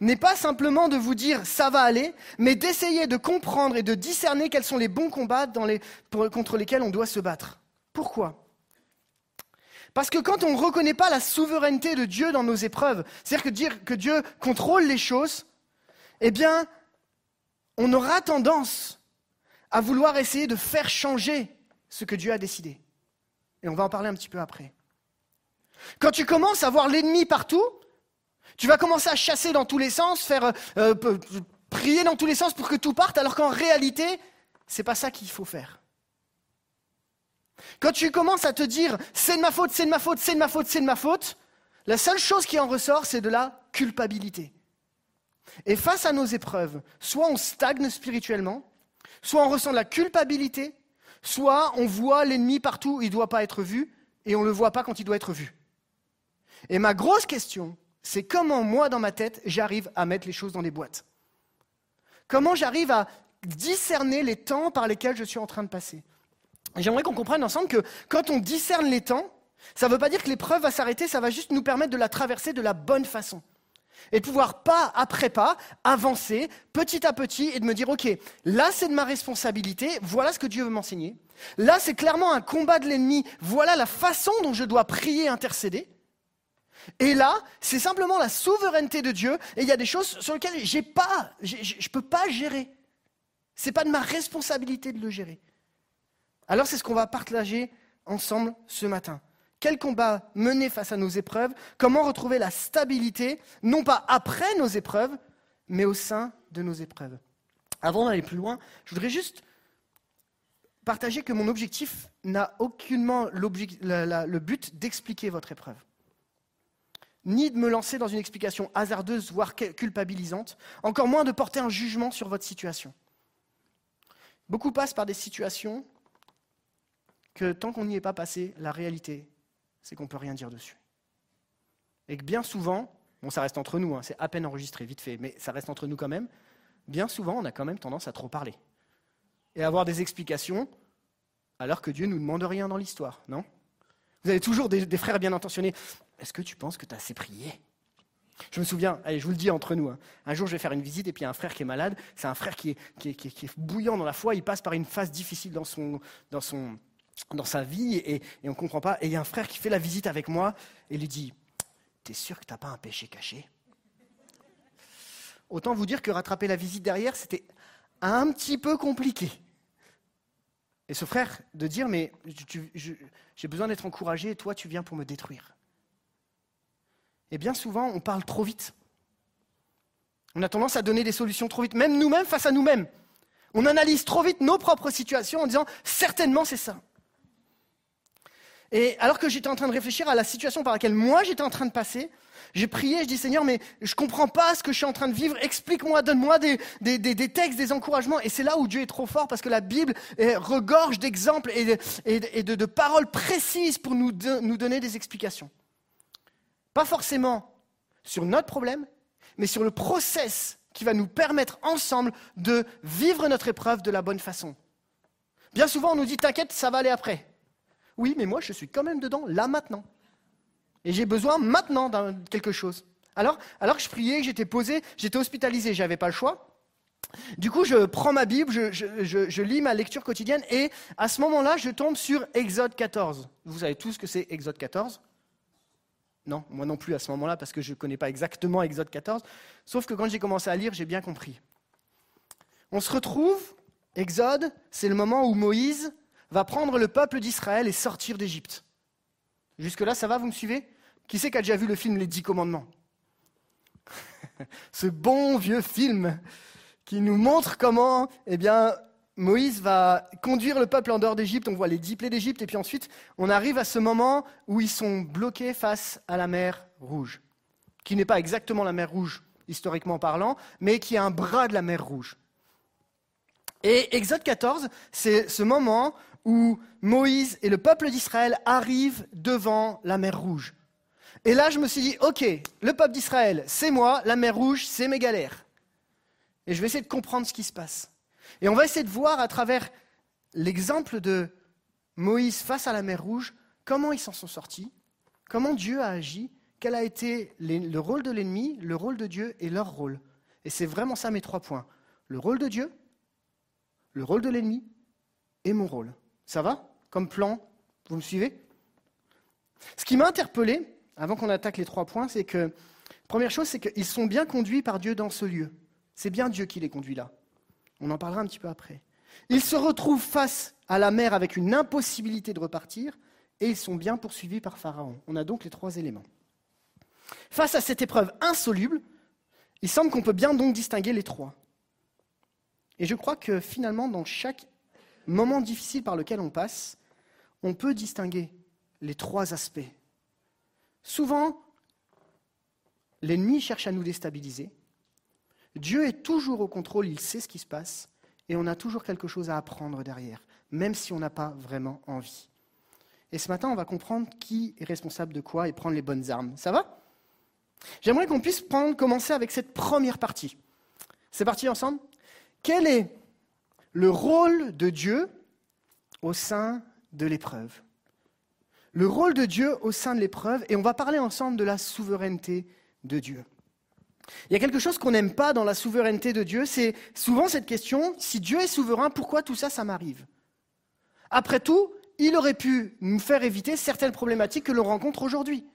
n'est pas simplement de vous dire ça va aller, mais d'essayer de comprendre et de discerner quels sont les bons combats contre lesquels on doit se battre. Pourquoi? Parce que quand on ne reconnaît pas la souveraineté de Dieu dans nos épreuves, c'est-à-dire que dire que Dieu contrôle les choses, eh bien, on aura tendance à vouloir essayer de faire changer ce que Dieu a décidé. Et on va en parler un petit peu après. Quand tu commences à voir l'ennemi partout, tu vas commencer à chasser dans tous les sens, faire euh, euh, prier dans tous les sens pour que tout parte, alors qu'en réalité, c'est pas ça qu'il faut faire. Quand tu commences à te dire c'est de ma faute, c'est de ma faute, c'est de ma faute, c'est de ma faute, la seule chose qui en ressort, c'est de la culpabilité. Et face à nos épreuves, soit on stagne spirituellement, soit on ressent de la culpabilité, soit on voit l'ennemi partout, il ne doit pas être vu, et on ne le voit pas quand il doit être vu. Et ma grosse question, c'est comment moi, dans ma tête, j'arrive à mettre les choses dans les boîtes? Comment j'arrive à discerner les temps par lesquels je suis en train de passer? J'aimerais qu'on comprenne ensemble que quand on discerne les temps, ça ne veut pas dire que l'épreuve va s'arrêter, ça va juste nous permettre de la traverser de la bonne façon. Et de pouvoir pas après pas avancer petit à petit et de me dire, OK, là c'est de ma responsabilité, voilà ce que Dieu veut m'enseigner. Là c'est clairement un combat de l'ennemi, voilà la façon dont je dois prier, intercéder. Et là, c'est simplement la souveraineté de Dieu, et il y a des choses sur lesquelles j'ai pas, je ne peux pas gérer. Ce n'est pas de ma responsabilité de le gérer. Alors c'est ce qu'on va partager ensemble ce matin. Quel combat mener face à nos épreuves? Comment retrouver la stabilité, non pas après nos épreuves, mais au sein de nos épreuves? Avant d'aller plus loin, je voudrais juste partager que mon objectif n'a aucunement le but d'expliquer votre épreuve. Ni de me lancer dans une explication hasardeuse, voire culpabilisante, encore moins de porter un jugement sur votre situation. Beaucoup passent par des situations que tant qu'on n'y est pas passé, la réalité, c'est qu'on ne peut rien dire dessus. Et que bien souvent, bon ça reste entre nous, hein, c'est à peine enregistré, vite fait, mais ça reste entre nous quand même, bien souvent on a quand même tendance à trop parler. Et à avoir des explications alors que Dieu ne nous demande rien dans l'histoire, non? Vous avez toujours des frères bien intentionnés. Est-ce que tu penses que tu as assez prié? Je me souviens, allez, je vous le dis entre nous, hein. un jour je vais faire une visite et puis il y a un frère qui est malade, c'est un frère qui est, bouillant dans la foi, il passe par une phase difficile dans, son, dans, son, dans sa vie et, on ne comprend pas. Et il y a un frère qui fait la visite avec moi et lui dit, t'es sûr que tu n'as pas un péché caché? Autant vous dire que rattraper la visite derrière, c'était un petit peu compliqué. Et ce frère de dire, mais j'ai besoin d'être encouragé et toi tu viens pour me détruire. Et bien souvent, on parle trop vite. On a tendance à donner des solutions trop vite, même nous-mêmes face à nous-mêmes. On analyse trop vite nos propres situations en disant certainement c'est ça. Et alors que j'étais en train de réfléchir à la situation par laquelle moi j'étais en train de passer, j'ai prié, je dis Seigneur, mais je comprends pas ce que je suis en train de vivre, explique-moi, donne-moi des, textes, des encouragements. Et c'est là où Dieu est trop fort parce que la Bible regorge d'exemples et, de, paroles précises pour nous donner des explications. Pas forcément sur notre problème, mais sur le process qui va nous permettre ensemble de vivre notre épreuve de la bonne façon. Bien souvent, on nous dit T'inquiète, ça va aller après. Oui, mais moi, je suis quand même dedans, là, maintenant. Et j'ai besoin maintenant de quelque chose. Alors, alors que je priais, j'étais posé, j'étais hospitalisé, j'avais pas le choix. Du coup, je prends ma Bible, je, lis ma lecture quotidienne et à ce moment-là, je tombe sur Exode 14. Vous savez tous ce que c'est Exode 14 Non, moi non plus à ce moment-là parce que je ne connais pas exactement Exode 14. Sauf que quand j'ai commencé à lire, j'ai bien compris. On se retrouve, Exode, c'est le moment où Moïse va prendre le peuple d'Israël et sortir d'Égypte. Jusque-là, ça va, vous me suivez? Qui c'est qui a déjà vu le film Les Dix Commandements? Ce bon vieux film qui nous montre comment eh bien, Moïse va conduire le peuple en dehors d'Égypte. On voit les dix plaies d'Égypte. Et puis ensuite, on arrive à ce moment où ils sont bloqués face à la mer Rouge, qui n'est pas exactement la mer Rouge, historiquement parlant, mais qui est un bras de la mer Rouge. Et Exode 14, c'est ce moment où Moïse et le peuple d'Israël arrivent devant la mer Rouge. Et là, je me suis dit, OK, le peuple d'Israël, c'est moi, la mer Rouge, c'est mes galères. Et je vais essayer de comprendre ce qui se passe. Et on va essayer de voir à travers l'exemple de Moïse face à la mer Rouge, comment ils s'en sont sortis, comment Dieu a agi, quel a été le rôle de l'ennemi, le rôle de Dieu et leur rôle. Et c'est vraiment ça mes trois points. Le rôle de Dieu, le rôle de l'ennemi et mon rôle. Ça va Comme plan? Vous me suivez? Ce qui m'a interpellé, avant qu'on attaque les trois points, c'est que, première chose, c'est qu'ils sont bien conduits par Dieu dans ce lieu. C'est bien Dieu qui les conduit là. On en parlera un petit peu après. Ils se retrouvent face à la mer avec une impossibilité de repartir et ils sont bien poursuivis par Pharaon. On a donc les trois éléments. Face à cette épreuve insoluble, il semble qu'on peut bien donc distinguer les trois. Et je crois que finalement, dans chaque moment difficile par lequel on passe, on peut distinguer les trois aspects. Souvent, l'ennemi cherche à nous déstabiliser, Dieu est toujours au contrôle, il sait ce qui se passe, et on a toujours quelque chose à apprendre derrière, même si on n'a pas vraiment envie. Et ce matin, on va comprendre qui est responsable de quoi et prendre les bonnes armes. Ça va? J'aimerais qu'on puisse commencer avec cette première partie. C'est parti ensemble? Quel est le rôle de Dieu au sein de l'épreuve Le rôle de Dieu au sein de l'épreuve, et on va parler ensemble de la souveraineté de Dieu. Il y a quelque chose qu'on n'aime pas dans la souveraineté de Dieu, c'est souvent cette question, si Dieu est souverain, pourquoi tout ça, ça m'arrive? Après tout, il aurait pu nous faire éviter certaines problématiques que l'on rencontre aujourd'hui.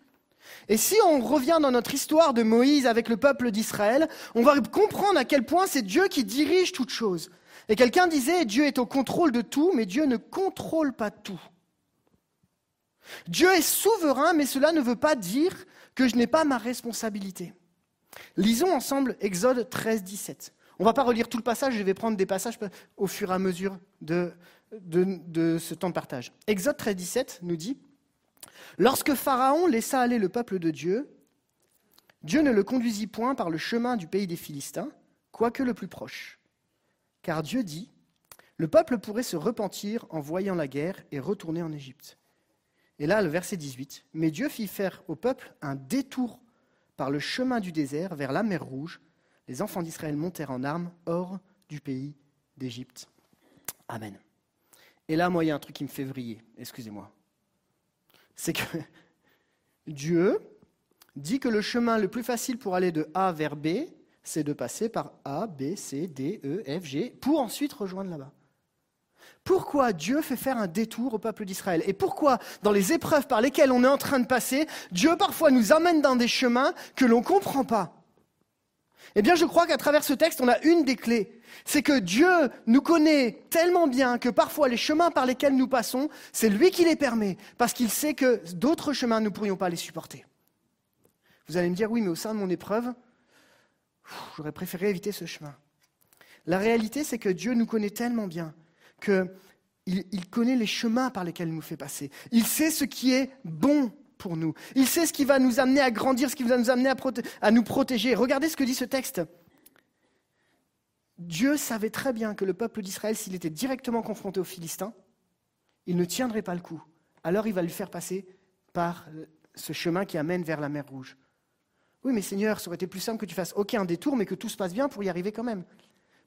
Et si on revient dans notre histoire de Moïse avec le peuple d'Israël, on va comprendre à quel point c'est Dieu qui dirige toute chose. Et quelqu'un disait, Dieu est au contrôle de tout, mais Dieu ne contrôle pas tout. Dieu est souverain, mais cela ne veut pas dire que je n'ai pas ma responsabilité. Lisons ensemble Exode 13, 17. On ne va pas relire tout le passage, je vais prendre des passages au fur et à mesure de, ce temps de partage. Exode 13, 17 nous dit Lorsque Pharaon laissa aller le peuple de Dieu, Dieu ne le conduisit point par le chemin du pays des Philistins, quoique le plus proche. Car Dieu dit Le peuple pourrait se repentir en voyant la guerre et retourner en Égypte. Et là, le verset 18 Mais Dieu fit faire au peuple un détour par le chemin du désert vers la mer Rouge, les enfants d'Israël montèrent en armes hors du pays d'Égypte. Amen. Et là, moi, il y a un truc qui me fait vriller, excusez-moi. C'est que Dieu dit que le chemin le plus facile pour aller de A vers B, c'est de passer par A, B, C, D, E, F, G, pour ensuite rejoindre là-bas. Pourquoi Dieu fait faire un détour au peuple d'Israël? Et pourquoi, dans les épreuves par lesquelles on est en train de passer, Dieu parfois nous amène dans des chemins que l'on ne comprend pas? Eh bien, je crois qu'à travers ce texte, on a une des clés. C'est que Dieu nous connaît tellement bien que parfois les chemins par lesquels nous passons, c'est lui qui les permet, parce qu'il sait que d'autres chemins, nous ne pourrions pas les supporter. Vous allez me dire, oui, mais au sein de mon épreuve, j'aurais préféré éviter ce chemin. La réalité, c'est que Dieu nous connaît tellement bien qu'il il connaît les chemins par lesquels il nous fait passer. Il sait ce qui est bon pour nous. Il sait ce qui va nous amener à grandir, ce qui va nous amener à, à nous protéger. Regardez ce que dit ce texte. Dieu savait très bien que le peuple d'Israël, s'il était directement confronté aux Philistins, il ne tiendrait pas le coup. Alors il va lui faire passer par ce chemin qui amène vers la mer Rouge. Oui, mais Seigneur, ça aurait été plus simple que tu fasses aucun détour, mais que tout se passe bien pour y arriver quand même.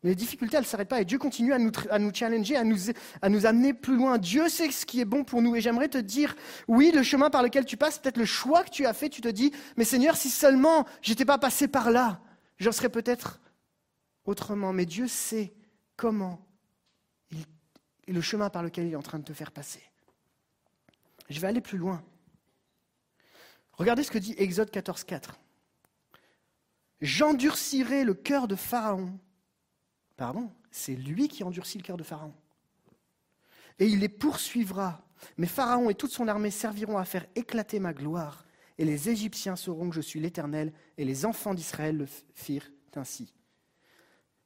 Mais les difficultés, elles ne s'arrêtent pas. Et Dieu continue à nous, challenger, à nous, amener plus loin. Dieu sait ce qui est bon pour nous. Et j'aimerais te dire, oui, le chemin par lequel tu passes, peut-être le choix que tu as fait, tu te dis, mais Seigneur, si seulement j'étais pas passé par là, j'en serais peut-être autrement. Mais Dieu sait comment et le chemin par lequel il est en train de te faire passer. Je vais aller plus loin. Regardez ce que dit Exode 14, 4. J'endurcirai le cœur de Pharaon. Pardon, c'est lui qui endurcit le cœur de Pharaon. Et il les poursuivra. Mais Pharaon et toute son armée serviront à faire éclater ma gloire. Et les Égyptiens sauront que je suis l'Éternel. Et les enfants d'Israël le firent ainsi.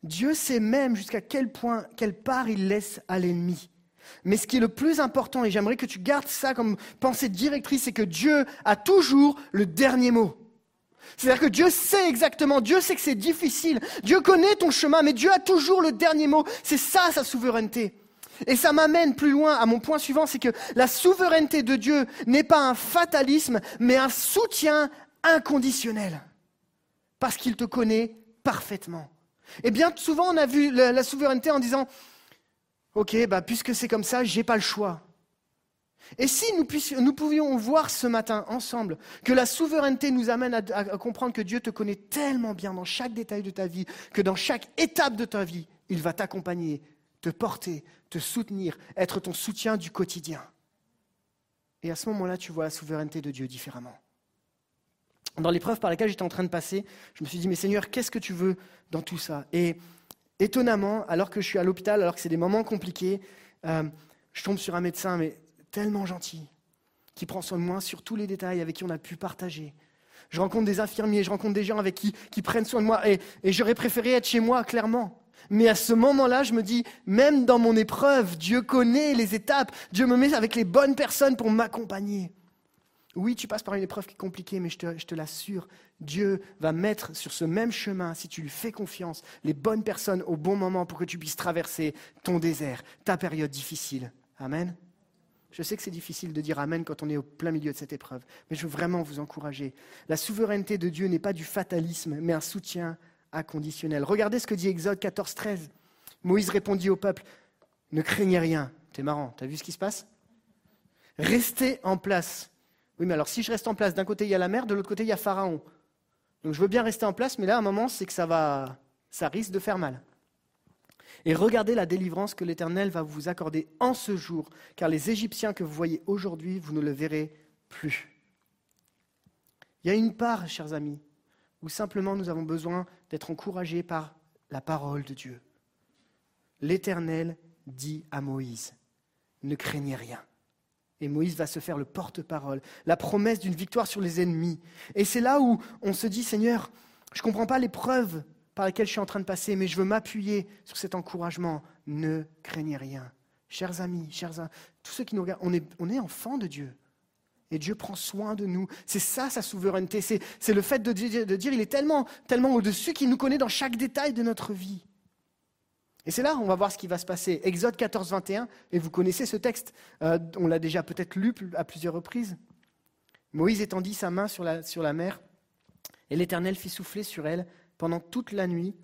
Dieu sait même jusqu'à quel point, quelle part il laisse à l'ennemi. Mais ce qui est le plus important, et j'aimerais que tu gardes ça comme pensée directrice, c'est que Dieu a toujours le dernier mot. C'est-à-dire que Dieu sait exactement, Dieu sait que c'est difficile, Dieu connaît ton chemin, mais Dieu a toujours le dernier mot. C'est ça sa souveraineté. Et ça m'amène plus loin à mon point suivant, c'est que la souveraineté de Dieu n'est pas un fatalisme, mais un soutien inconditionnel. Parce qu'il te connaît parfaitement. Et bien souvent, on a vu la, souveraineté en disant, OK, bah, puisque c'est comme ça, j'ai pas le choix. Et si nous, pouvions voir ce matin ensemble que la souveraineté nous amène à, comprendre que Dieu te connaît tellement bien dans chaque détail de ta vie, que dans chaque étape de ta vie, il va t'accompagner, te porter, te soutenir, être ton soutien du quotidien. Et à ce moment-là, tu vois la souveraineté de Dieu différemment. Dans l'épreuve par laquelle j'étais en train de passer, je me suis dit, mais Seigneur, qu'est-ce que tu veux dans tout ça? Et étonnamment, alors que je suis à l'hôpital, alors que c'est des moments compliqués, euh, je tombe sur un médecin, mais tellement gentil, qui prend soin de moi sur tous les détails, avec qui on a pu partager. Je rencontre des infirmiers, je rencontre des gens avec qui, qui prennent soin de moi, et, j'aurais préféré être chez moi, clairement. Mais à ce moment-là, je me dis, même dans mon épreuve, Dieu connaît les étapes, Dieu me met avec les bonnes personnes pour m'accompagner. Oui, tu passes par une épreuve qui est compliquée, mais je te, je te l'assure, Dieu va mettre sur ce même chemin, si tu lui fais confiance, les bonnes personnes au bon moment pour que tu puisses traverser ton désert, ta période difficile. Amen. Je sais que c'est difficile de dire Amen quand on est au plein milieu de cette épreuve, mais je veux vraiment vous encourager. La souveraineté de Dieu n'est pas du fatalisme, mais un soutien inconditionnel. Regardez ce que dit Exode 14, 13. Moïse répondit au peuple Ne craignez rien. C'est marrant, t'as vu ce qui se passe? Restez en place. Oui, mais alors si je reste en place, d'un côté il y a la mer, de l'autre côté il y a Pharaon. Donc je veux bien rester en place, mais là, à un moment, c'est que ça va, ça risque de faire mal. Et regardez la délivrance que l'Éternel va vous accorder en ce jour, car les Égyptiens que vous voyez aujourd'hui, vous ne le verrez plus. Il y a une part, chers amis, où simplement nous avons besoin d'être encouragés par la parole de Dieu. L'Éternel dit à Moïse, ne craignez rien. Et Moïse va se faire le porte-parole, la promesse d'une victoire sur les ennemis. Et c'est là où on se dit, Seigneur, je ne comprends pas l'épreuve par laquelle je suis en train de passer, mais je veux m'appuyer sur cet encouragement. Ne craignez rien. Chers amis, chers tous ceux qui nous regardent, on est, on est enfants de Dieu. Et Dieu prend soin de nous. C'est ça sa souveraineté. C'est, le fait de dire, de dire il est tellement, tellement au-dessus qu'il nous connaît dans chaque détail de notre vie. Et c'est là, on va voir ce qui va se passer. Exode 14, 21, et vous connaissez ce texte, euh, on l'a déjà peut-être lu à plusieurs reprises. Moïse étendit sa main sur la, sur la mer, et l'Éternel fit souffler sur elle pendant toute la nuit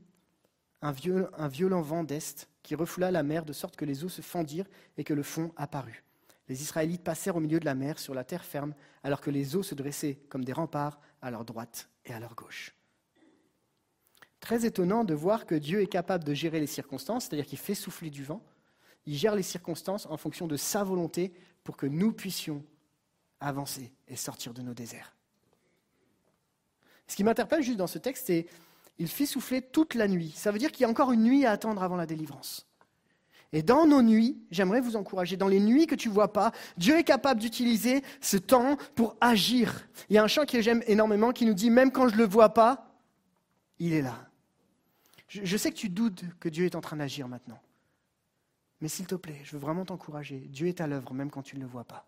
un, violent vent d'est qui refoula la mer de sorte que les eaux se fendirent et que le fond apparut. Les Israélites passèrent au milieu de la mer sur la terre ferme, alors que les eaux se dressaient comme des remparts à leur droite et à leur gauche. Très étonnant de voir que Dieu est capable de gérer les circonstances, c'est-à-dire qu'il fait souffler du vent. Il gère les circonstances en fonction de sa volonté pour que nous puissions avancer et sortir de nos déserts. Ce qui m'interpelle juste dans ce texte, c'est il fit souffler toute la nuit. Ça veut dire qu'il y a encore une nuit à attendre avant la délivrance. Et dans nos nuits, j'aimerais vous encourager, dans les nuits que tu ne vois pas, Dieu est capable d'utiliser ce temps pour agir. Il y a un chant que j'aime énormément qui nous dit, même quand je ne le vois pas, il est là. Je, je sais que tu doutes que Dieu est en train d'agir maintenant. Mais s'il te plaît, je veux vraiment t'encourager. Dieu est à l'œuvre même quand tu ne le vois pas.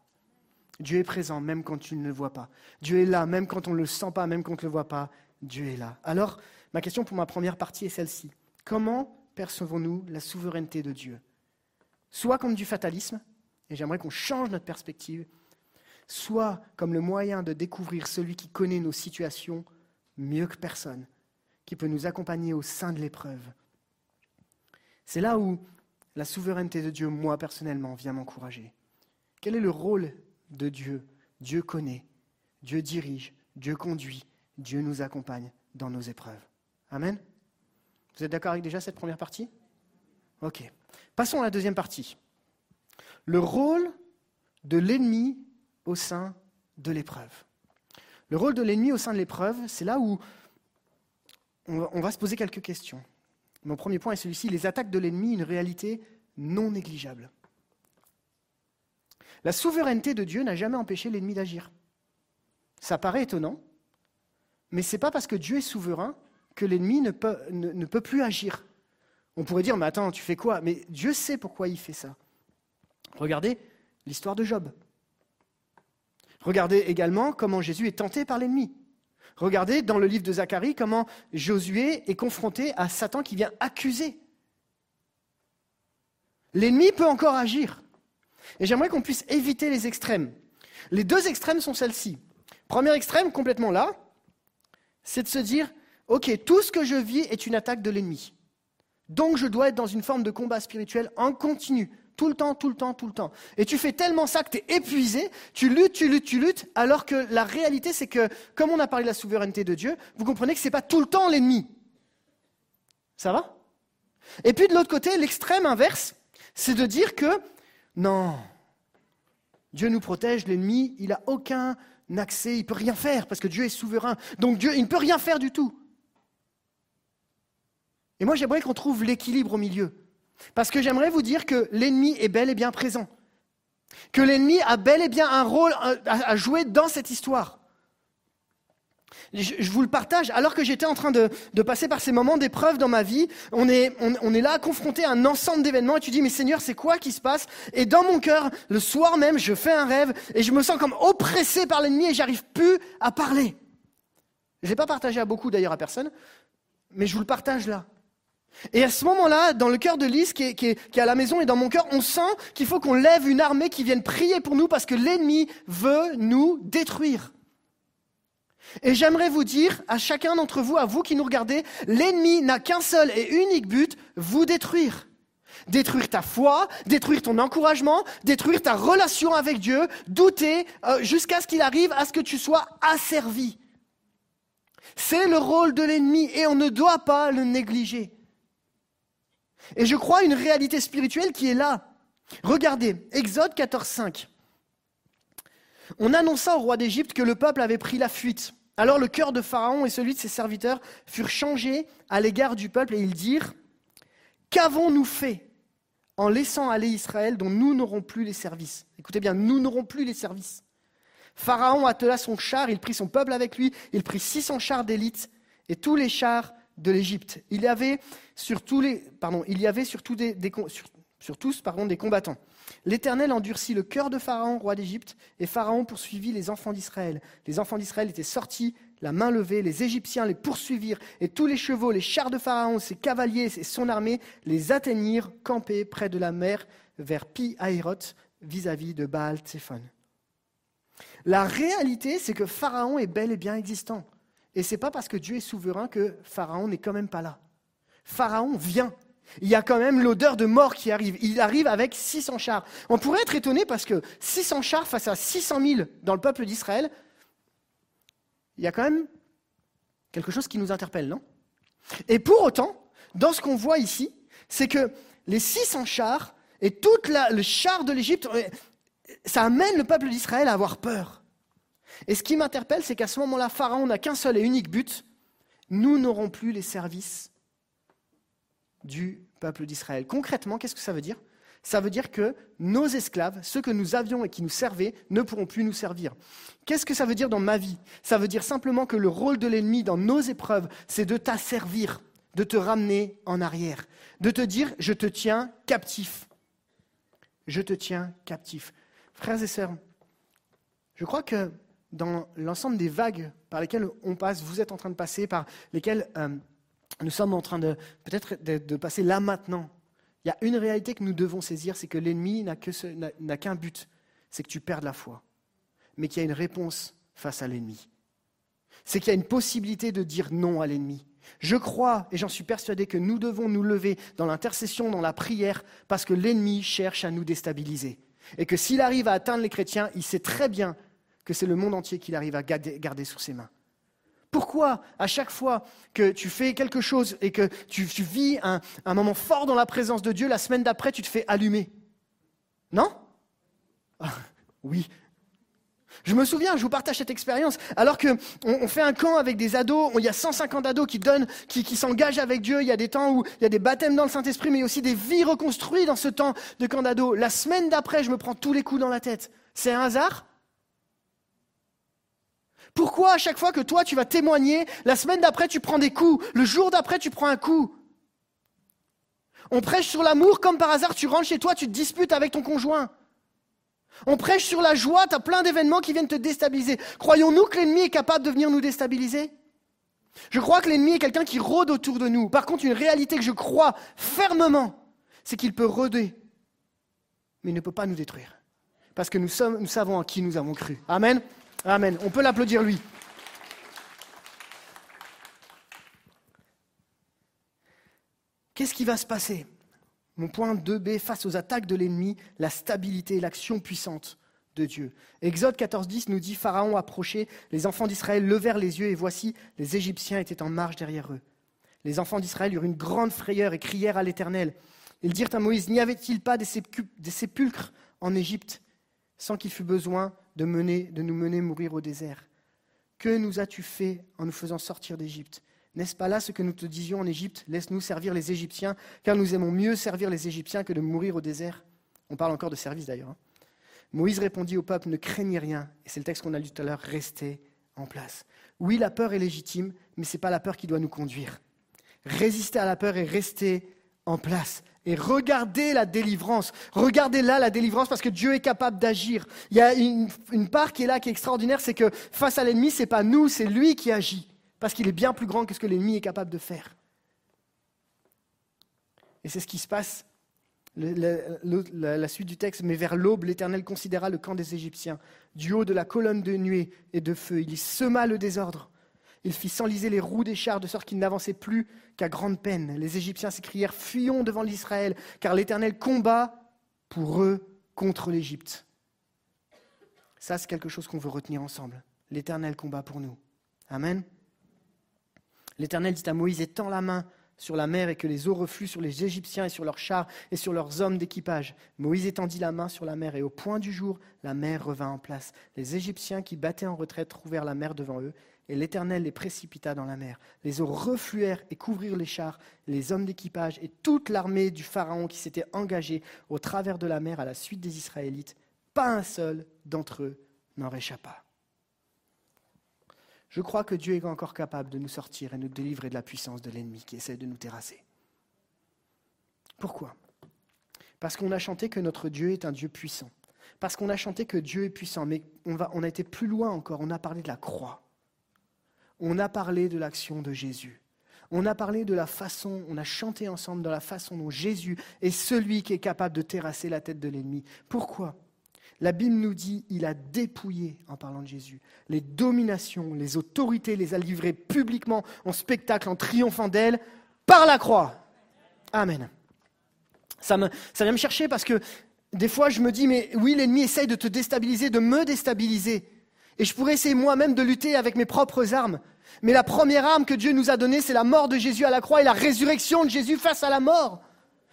Dieu est présent même quand tu ne le vois pas. Dieu est là même quand on ne le sent pas, même quand on ne le voit pas. Dieu est là. Alors, Ma question pour ma première partie est celle-ci. Comment percevons-nous la souveraineté de Dieu? Soit comme du fatalisme, et j'aimerais qu'on change notre perspective, soit comme le moyen de découvrir celui qui connaît nos situations mieux que personne, qui peut nous accompagner au sein de l'épreuve. C'est là où la souveraineté de Dieu, moi personnellement, vient m'encourager. Quel est le rôle de Dieu? Dieu connaît, Dieu dirige, Dieu conduit, Dieu nous accompagne dans nos épreuves. Amen Vous êtes d'accord avec déjà cette première partie? Ok. Passons à la deuxième partie. Le rôle de l'ennemi au sein de l'épreuve. Le rôle de l'ennemi au sein de l'épreuve, c'est là où on va se poser quelques questions. Mon premier point est celui-ci, les attaques de l'ennemi, une réalité non négligeable. La souveraineté de Dieu n'a jamais empêché l'ennemi d'agir. Ça paraît étonnant, mais ce n'est pas parce que Dieu est souverain que l'ennemi ne peut, plus agir. On pourrait dire, mais attends, tu fais quoi? Mais Dieu sait pourquoi il fait ça. Regardez l'histoire de Job. Regardez également comment Jésus est tenté par l'ennemi. Regardez dans le livre de Zacharie comment Josué est confronté à Satan qui vient accuser. L'ennemi peut encore agir. Et j'aimerais qu'on puisse éviter les extrêmes. Les deux extrêmes sont celles-ci. Premier extrême, complètement là, c'est de se dire, OK, tout ce que je vis est une attaque de l'ennemi. Donc je dois être dans une forme de combat spirituel en continu, tout le temps, tout le temps, tout le temps. Et tu fais tellement ça que tu es épuisé, tu luttes, tu luttes, tu luttes, alors que la réalité, c'est que, comme on a parlé de la souveraineté de Dieu, vous comprenez que ce n'est pas tout le temps l'ennemi. Ça va? Et puis de l'autre côté, l'extrême inverse, c'est de dire que non, Dieu nous protège, l'ennemi, il n'a aucun accès, il ne peut rien faire parce que Dieu est souverain. Donc Dieu, il ne peut rien faire du tout. Et moi, j'aimerais qu'on trouve l'équilibre au milieu. Parce que j'aimerais vous dire que l'ennemi est bel et bien présent. Que l'ennemi a bel et bien un rôle à jouer dans cette histoire. Je, vous le partage, alors que j'étais en train de, passer par ces moments d'épreuve dans ma vie, on est, là confronté à un ensemble d'événements et tu dis, mais Seigneur, c'est quoi qui se passe? Et dans mon cœur, le soir même, je fais un rêve et je me sens comme oppressé par l'ennemi et j'arrive plus à parler. Je ne l'ai pas partagé à beaucoup d'ailleurs à personne, mais je vous le partage là. Et à ce moment-là, dans le cœur de Lise qui est, qui, est, à la maison et dans mon cœur, on sent qu'il faut qu'on lève une armée qui vienne prier pour nous parce que l'ennemi veut nous détruire. Et j'aimerais vous dire, à chacun d'entre vous, à vous qui nous regardez, l'ennemi n'a qu'un seul et unique but, vous détruire. Détruire ta foi, détruire ton encouragement, détruire ta relation avec Dieu, douter euh, jusqu'à ce qu'il arrive à ce que tu sois asservi. C'est le rôle de l'ennemi et on ne doit pas le négliger. Et je crois une réalité spirituelle qui est là. Regardez, Exode 14, 5. On annonça au roi d'Égypte que le peuple avait pris la fuite. Alors le cœur de Pharaon et celui de ses serviteurs furent changés à l'égard du peuple et ils dirent, Qu'avons-nous fait en laissant aller Israël dont nous n'aurons plus les services? Écoutez bien, nous n'aurons plus les services. Pharaon attela son char, il prit son peuple avec lui, il prit 600 chars d'élite et tous les chars de l'Égypte. Il y avait sur tous pardon, des, sur tous pardon, des combattants. L'Éternel endurcit le cœur de Pharaon, roi d'Égypte, et Pharaon poursuivit les enfants d'Israël. Les enfants d'Israël étaient sortis, la main levée, les Égyptiens les poursuivirent, et tous les chevaux, les chars de Pharaon, ses cavaliers et son armée les atteignirent, campés près de la mer, vers Pi-Hahiroth, vis-à-vis de Baal-Tséphon. La réalité, c'est que Pharaon est bel et bien existant. Et ce n'est pas parce que Dieu est souverain que Pharaon n'est quand même pas là. Pharaon vient il y a quand même l'odeur de mort qui arrive. Il arrive avec 600 chars. On pourrait être étonné parce que 600 chars face à 600 000 dans le peuple d'Israël, il y a quand même quelque chose qui nous interpelle, non? Et pour autant, dans ce qu'on voit ici, c'est que les 600 chars et tout le char de l'Égypte, euh, ça amène le peuple d'Israël à avoir peur. Et ce qui m'interpelle, c'est qu'à ce moment-là, Pharaon n'a qu'un seul et unique but, nous n'aurons plus les services du peuple d'Israël. Concrètement, qu'est-ce que ça veut dire? Ça veut dire que nos esclaves, ceux que nous avions et qui nous servaient, ne pourront plus nous servir. Qu'est-ce que ça veut dire dans ma vie? Ça veut dire simplement que le rôle de l'ennemi dans nos épreuves, c'est de t'asservir, de te ramener en arrière, de te dire je te tiens captif. Je te tiens captif. Frères et sœurs, je crois que dans l'ensemble des vagues par lesquelles on passe, vous êtes en train de passer, par lesquelles euh, nous sommes en train de peut-être de, passer là maintenant. Il y a une réalité que nous devons saisir, c'est que l'ennemi n'a qu'un but, c'est que tu perdes la foi, mais qu'il y a une réponse face à l'ennemi. C'est qu'il y a une possibilité de dire non à l'ennemi. Je crois et j'en suis persuadé que nous devons nous lever dans l'intercession, dans la prière, parce que l'ennemi cherche à nous déstabiliser. Et que s'il arrive à atteindre les chrétiens, il sait très bien que c'est le monde entier qu'il arrive à garder sous ses mains. Pourquoi à chaque fois que tu fais quelque chose et que tu, vis un, moment fort dans la présence de Dieu, la semaine d'après, tu te fais allumer? Non? Oui. Je me souviens, je vous partage cette expérience, alors qu'on on fait un camp avec des ados, il y a 150 ados qui donnent, qui, qui s'engagent avec Dieu, il y a des temps où il y a des baptêmes dans le Saint-Esprit, mais aussi des vies reconstruites dans ce temps de camp d'ados. La semaine d'après, je me prends tous les coups dans la tête. C'est un hasard? Pourquoi à chaque fois que toi tu vas témoigner, la semaine d'après tu prends des coups, le jour d'après tu prends un coup? On prêche sur l'amour comme par hasard, tu rentres chez toi, tu te disputes avec ton conjoint. On prêche sur la joie, tu as plein d'événements qui viennent te déstabiliser. Croyons-nous que l'ennemi est capable de venir nous déstabiliser? Je crois que l'ennemi est quelqu'un qui rôde autour de nous. Par contre, une réalité que je crois fermement, c'est qu'il peut rôder, mais il ne peut pas nous détruire. Parce que nous, sommes, nous savons en qui nous avons cru. Amen. Amen. On peut l'applaudir lui. Qu'est-ce qui va se passer? Mon point 2b, face aux attaques de l'ennemi, la stabilité l'action puissante de Dieu. Exode 14.10 nous dit, Pharaon approchait, les enfants d'Israël levèrent les yeux et voici, les Égyptiens étaient en marche derrière eux. Les enfants d'Israël eurent une grande frayeur et crièrent à l'Éternel. Ils dirent à Moïse, n'y avait-il pas des sépulcres en Égypte? Sans qu'il fût besoin de, nous mener mourir au désert. Que nous as-tu fait en nous faisant sortir d'Égypte? N'est-ce pas là ce que nous te disions en Égypte? Laisse-nous servir les Égyptiens, car nous aimons mieux servir les Égyptiens que de mourir au désert. On parle encore de service d'ailleurs. Hein. Moïse répondit au peuple, ne craignez rien. Et c'est le texte qu'on a lu tout à l'heure, restez en place. Oui, la peur est légitime, mais ce n'est pas la peur qui doit nous conduire. Résister à la peur et rester en place et regardez la délivrance. Regardez là la délivrance parce que Dieu est capable d'agir. Il y a une, part qui est là qui est extraordinaire, c'est que face à l'ennemi, ce n'est pas nous, c'est lui qui agit. Parce qu'il est bien plus grand que ce que l'ennemi est capable de faire. Et c'est ce qui se passe. la, suite du texte, mais vers l'aube, l'Éternel considéra le camp des Égyptiens. Du haut de la colonne de nuée et de feu, il y sema le désordre. Il fit s'enliser les roues des chars de sorte qu'ils n'avançaient plus qu'à grande peine. Les Égyptiens s'écrièrent Fuyons devant l'Israël, car l'Éternel combat pour eux contre l'Égypte. Ça, c'est quelque chose qu'on veut retenir ensemble. L'Éternel combat pour nous. Amen. L'Éternel dit à Moïse Étends la main sur la mer et que les eaux refluent sur les Égyptiens et sur leurs chars et sur leurs hommes d'équipage. Moïse étendit la main sur la mer et au point du jour, la mer revint en place. Les Égyptiens qui battaient en retraite trouvèrent la mer devant eux et l'Éternel les précipita dans la mer. Les eaux refluèrent et couvrirent les chars, les hommes d'équipage et toute l'armée du Pharaon qui s'était engagée au travers de la mer à la suite des Israélites. Pas un seul d'entre eux n'en réchappa. Je crois que Dieu est encore capable de nous sortir et nous délivrer de la puissance de l'ennemi qui essaie de nous terrasser. Pourquoi? Parce qu'on a chanté que notre Dieu est un Dieu puissant. Parce qu'on a chanté que Dieu est puissant, mais on, on a été plus loin encore, on a parlé de la croix on a parlé de l'action de Jésus. On a parlé de la façon, on a chanté ensemble de la façon dont Jésus est celui qui est capable de terrasser la tête de l'ennemi. Pourquoi? La Bible nous dit il a dépouillé, en parlant de Jésus, les dominations, les autorités, les a livrées publiquement en spectacle, en triomphant d'elles, par la croix. Amen. Ça, me, ça vient me chercher parce que des fois je me dis, mais oui, l'ennemi essaye de te déstabiliser, de me déstabiliser. Et je pourrais essayer moi-même de lutter avec mes propres armes. Mais la première arme que Dieu nous a donnée, c'est la mort de Jésus à la croix et la résurrection de Jésus face à la mort.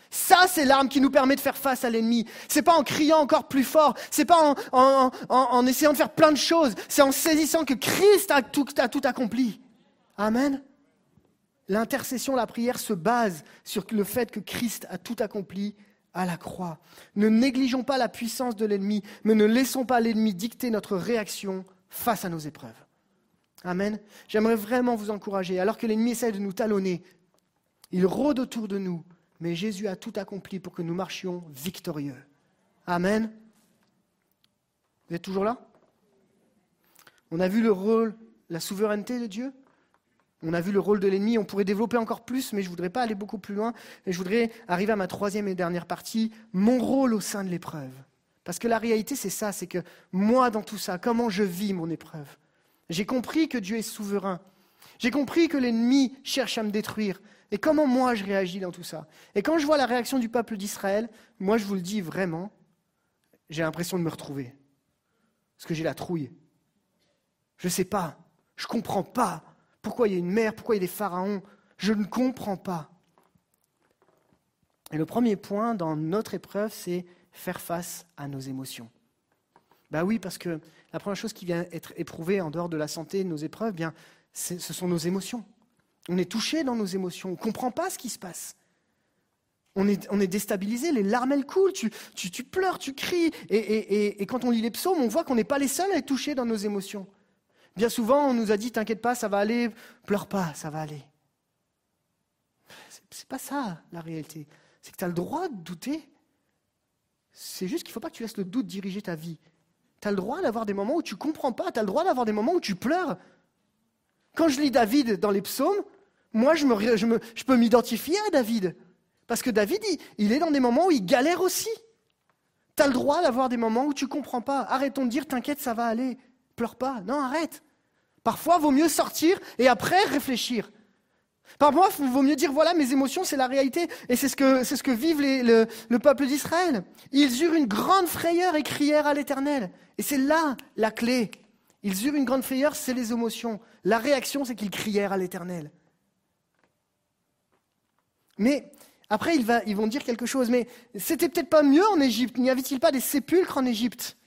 Ça, c'est l'arme qui nous permet de faire face à l'ennemi. C'est pas en criant encore plus fort. C'est pas en, essayant de faire plein de choses. C'est en saisissant que Christ a tout accompli. Amen. L'intercession, la prière se base sur le fait que Christ a tout accompli à la croix. Ne négligeons pas la puissance de l'ennemi, mais ne laissons pas l'ennemi dicter notre réaction face à nos épreuves. Amen. J'aimerais vraiment vous encourager, alors que l'ennemi essaie de nous talonner, il rôde autour de nous, mais Jésus a tout accompli pour que nous marchions victorieux. Amen. Vous êtes toujours là? On a vu le rôle, la souveraineté de Dieu on a vu le rôle de l'ennemi, on pourrait développer encore plus, mais je ne voudrais pas aller beaucoup plus loin. Et je voudrais arriver à ma troisième et dernière partie, mon rôle au sein de l'épreuve. Parce que la réalité, c'est ça, c'est que moi, dans tout ça, comment je vis mon épreuve? J'ai compris que Dieu est souverain. J'ai compris que l'ennemi cherche à me détruire. Et comment moi je réagis dans tout ça? Et quand je vois la réaction du peuple d'Israël, moi je vous le dis vraiment, j'ai l'impression de me retrouver. Parce que j'ai la trouille. Je ne sais pas. Je ne comprends pas. Pourquoi il y a une mer? Pourquoi il y a des pharaons? Je ne comprends pas. Et le premier point dans notre épreuve, c'est faire face à nos émotions. Ben oui, parce que la première chose qui vient être éprouvée en dehors de la santé, nos épreuves, bien, ce sont nos émotions. On est touché dans nos émotions, on ne comprend pas ce qui se passe. On est, on est déstabilisé, les larmes elles coulent, tu, tu, pleures, tu cries. Et, et, quand on lit les psaumes, on voit qu'on n'est pas les seuls à être touchés dans nos émotions. Bien souvent, on nous a dit T'inquiète pas, ça va aller, pleure pas, ça va aller. C'est pas ça la réalité. C'est que tu as le droit de douter. C'est juste qu'il ne faut pas que tu laisses le doute diriger ta vie. Tu as le droit d'avoir des moments où tu ne comprends pas, tu as le droit d'avoir des moments où tu pleures. Quand je lis David dans les psaumes, moi je, peux m'identifier à David. Parce que David, il, il, est dans des moments où il galère aussi. Tu as le droit d'avoir des moments où tu ne comprends pas. Arrêtons de dire T'inquiète, ça va aller. Pleure pas. Non, arrête. Parfois, vaut mieux sortir et après réfléchir. Parfois, il vaut mieux dire voilà, mes émotions, c'est la réalité. Et c'est ce que, c'est ce que vivent le, le, peuple d'Israël. Ils eurent une grande frayeur et crièrent à l'Éternel. Et c'est là la clé. Ils eurent une grande frayeur, c'est les émotions. La réaction, c'est qu'ils crièrent à l'Éternel. Mais après, ils vont dire quelque chose. Mais c'était peut-être pas mieux en Égypte. N'y avait-il pas des sépulcres en Égypte?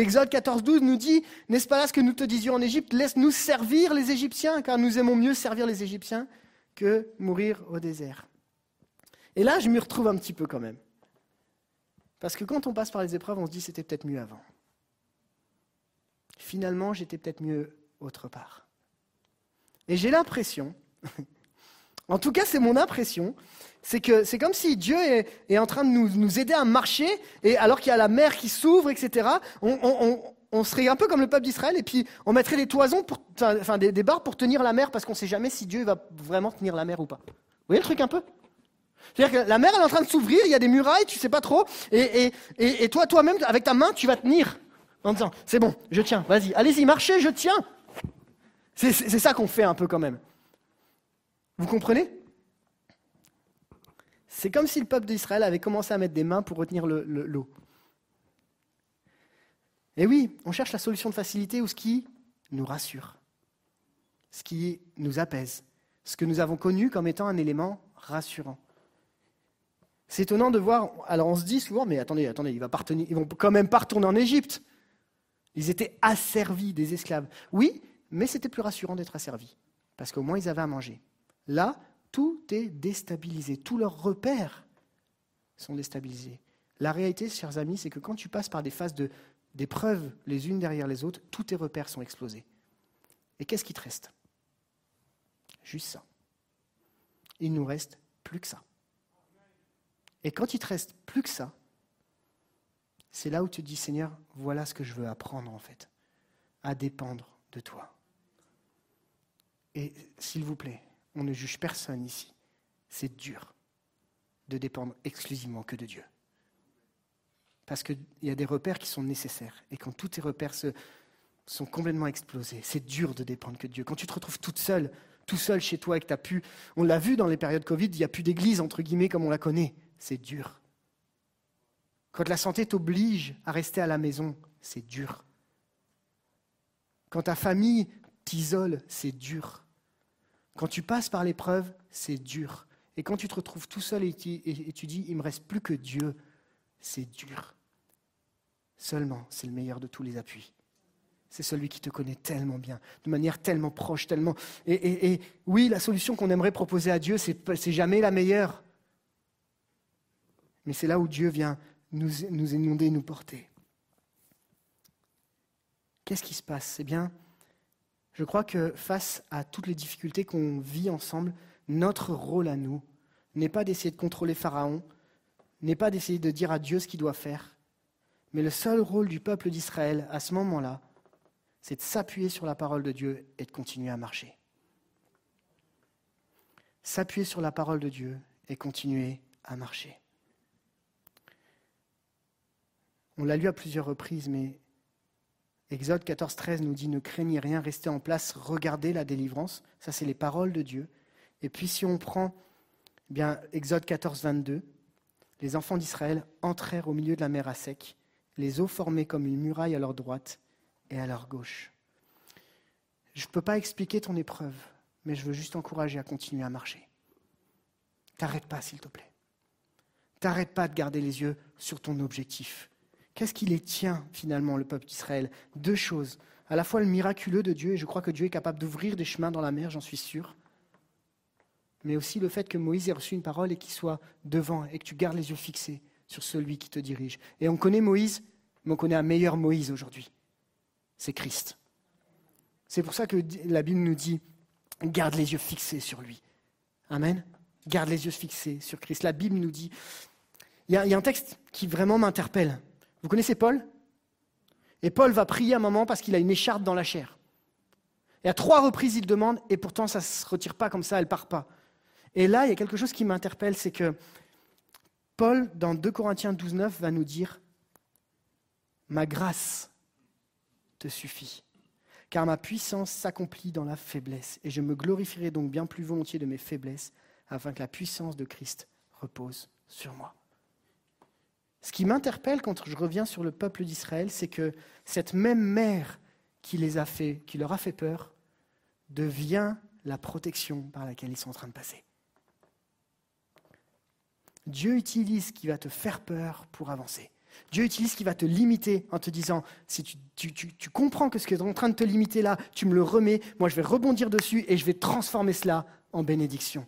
Exode 14, 12 nous dit, n'est-ce pas là ce que nous te disions en Égypte? Laisse-nous servir les Égyptiens, car nous aimons mieux servir les Égyptiens que mourir au désert. Et là, je m'y retrouve un petit peu quand même. Parce que quand on passe par les épreuves, on se dit c'était peut-être mieux avant. Finalement, j'étais peut-être mieux autre part. Et j'ai l'impression, en tout cas c'est mon impression, c'est que c'est comme si Dieu est, en train de nous, aider à marcher, et alors qu'il y a la mer qui s'ouvre, etc., on, serait un peu comme le peuple d'Israël, et puis on mettrait des toisons, enfin des, barres pour tenir la mer, parce qu'on ne sait jamais si Dieu va vraiment tenir la mer ou pas. Vous voyez le truc un peu? C'est-à-dire que la mer, elle est en train de s'ouvrir, il y a des murailles, tu sais pas trop, et, et toi, toi-même, avec ta main, tu vas tenir, en disant, c'est bon, je tiens, vas-y, allez-y, marchez, je tiens. C'est ça qu'on fait un peu quand même. Vous comprenez? C'est comme si le peuple d'Israël avait commencé à mettre des mains pour retenir l'eau. Et oui, on cherche la solution de facilité ou ce qui nous rassure, ce qui nous apaise, ce que nous avons connu comme étant un élément rassurant. C'est étonnant de voir, alors on se dit souvent, mais attendez, attendez, ils vont quand même pas en Égypte. Ils étaient asservis des esclaves. Oui, mais c'était plus rassurant d'être asservis, parce qu'au moins ils avaient à manger. Là, tout est déstabilisé, tous leurs repères sont déstabilisés. La réalité, chers amis, c'est que quand tu passes par des phases d'épreuves les unes derrière les autres, tous tes repères sont explosés. Et qu'est-ce qui te reste? Juste ça. Il nous reste plus que ça. Et quand il te reste plus que ça, c'est là où tu te dis, Seigneur, voilà ce que je veux apprendre en fait, à dépendre de toi. Et s'il vous plaît, on ne juge personne ici. C'est dur de dépendre exclusivement que de Dieu. Parce qu'il y a des repères qui sont nécessaires. Et quand tous tes repères sont complètement explosés, c'est dur de dépendre que de Dieu. Quand tu te retrouves toute seule, tout seul chez toi et que tu as pu. On l'a vu dans les périodes Covid, il n'y a plus d'église, entre guillemets, comme on la connaît. C'est dur. Quand la santé t'oblige à rester à la maison, c'est dur. Quand ta famille t'isole, c'est dur. Quand tu passes par l'épreuve, c'est dur. Et quand tu te retrouves tout seul et tu, dis, il me reste plus que Dieu, c'est dur. Seulement, c'est le meilleur de tous les appuis. C'est celui qui te connaît tellement bien, de manière tellement proche, tellement. Et, oui, la solution qu'on aimerait proposer à Dieu, c'est jamais la meilleure. Mais c'est là où Dieu vient nous, nous inonder, nous porter. Qu'est-ce qui se passe? Eh bien, je crois que face à toutes les difficultés qu'on vit ensemble, notre rôle à nous n'est pas d'essayer de contrôler Pharaon, n'est pas d'essayer de dire à Dieu ce qu'il doit faire, mais le seul rôle du peuple d'Israël à ce moment-là, c'est de s'appuyer sur la parole de Dieu et de continuer à marcher. S'appuyer sur la parole de Dieu et continuer à marcher. On l'a lu à plusieurs reprises, mais Exode 14, 13 nous dit Ne craignez rien, restez en place, regardez la délivrance. Ça, c'est les paroles de Dieu. Et puis, si on prend eh bien, Exode 14, 22, les enfants d'Israël entrèrent au milieu de la mer à sec, les eaux formées comme une muraille à leur droite et à leur gauche. Je ne peux pas expliquer ton épreuve, mais je veux juste t'encourager à continuer à marcher. T'arrête pas, s'il te plaît. T'arrête pas de garder les yeux sur ton objectif. Qu'est-ce qui les tient finalement, le peuple d'Israël? Deux choses. À la fois le miraculeux de Dieu, et je crois que Dieu est capable d'ouvrir des chemins dans la mer, j'en suis sûr. Mais aussi le fait que Moïse ait reçu une parole et qu'il soit devant et que tu gardes les yeux fixés sur celui qui te dirige. Et on connaît Moïse, mais on connaît un meilleur Moïse aujourd'hui. C'est Christ. C'est pour ça que la Bible nous dit garde les yeux fixés sur lui. Amen. Garde les yeux fixés sur Christ. La Bible nous dit il y, a, un texte qui vraiment m'interpelle. Vous connaissez Paul? Et Paul va prier un moment parce qu'il a une écharpe dans la chair. Et à trois reprises, il demande, et pourtant ça ne se retire pas comme ça, elle part pas. Et là, il y a quelque chose qui m'interpelle, c'est que Paul, dans 2 Corinthiens 12, 9, va nous dire Ma grâce te suffit, car ma puissance s'accomplit dans la faiblesse, et je me glorifierai donc bien plus volontiers de mes faiblesses, afin que la puissance de Christ repose sur moi. Ce qui m'interpelle quand je reviens sur le peuple d'Israël, c'est que cette même mer qui, les a fait, qui leur a fait peur devient la protection par laquelle ils sont en train de passer. Dieu utilise ce qui va te faire peur pour avancer. Dieu utilise ce qui va te limiter en te disant, si tu, tu, comprends que ce qui est en train de te limiter là, tu me le remets, moi je vais rebondir dessus et je vais transformer cela en bénédiction.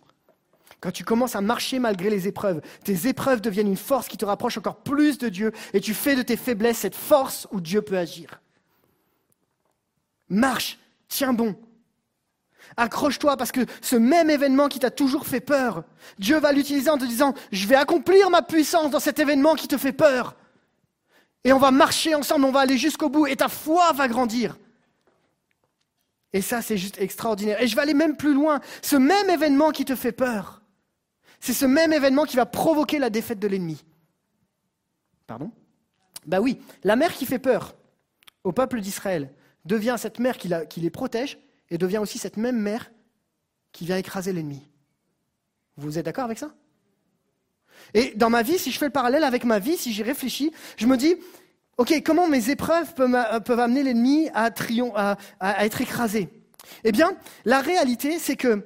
Quand tu commences à marcher malgré les épreuves, tes épreuves deviennent une force qui te rapproche encore plus de Dieu et tu fais de tes faiblesses cette force où Dieu peut agir. Marche, tiens bon. Accroche-toi parce que ce même événement qui t'a toujours fait peur, Dieu va l'utiliser en te disant, je vais accomplir ma puissance dans cet événement qui te fait peur. Et on va marcher ensemble, on va aller jusqu'au bout et ta foi va grandir. Et ça, c'est juste extraordinaire. Et je vais aller même plus loin. Ce même événement qui te fait peur, c'est ce même événement qui va provoquer la défaite de l'ennemi. Pardon Ben oui, la mer qui fait peur au peuple d'Israël devient cette mer qui, les protège et devient aussi cette même mer qui vient écraser l'ennemi. Vous êtes d'accord avec ça Et dans ma vie, si je fais le parallèle avec ma vie, si j'y réfléchis, je me dis, ok, comment mes épreuves peuvent, amener l'ennemi à être écrasé? Eh bien, la réalité, c'est que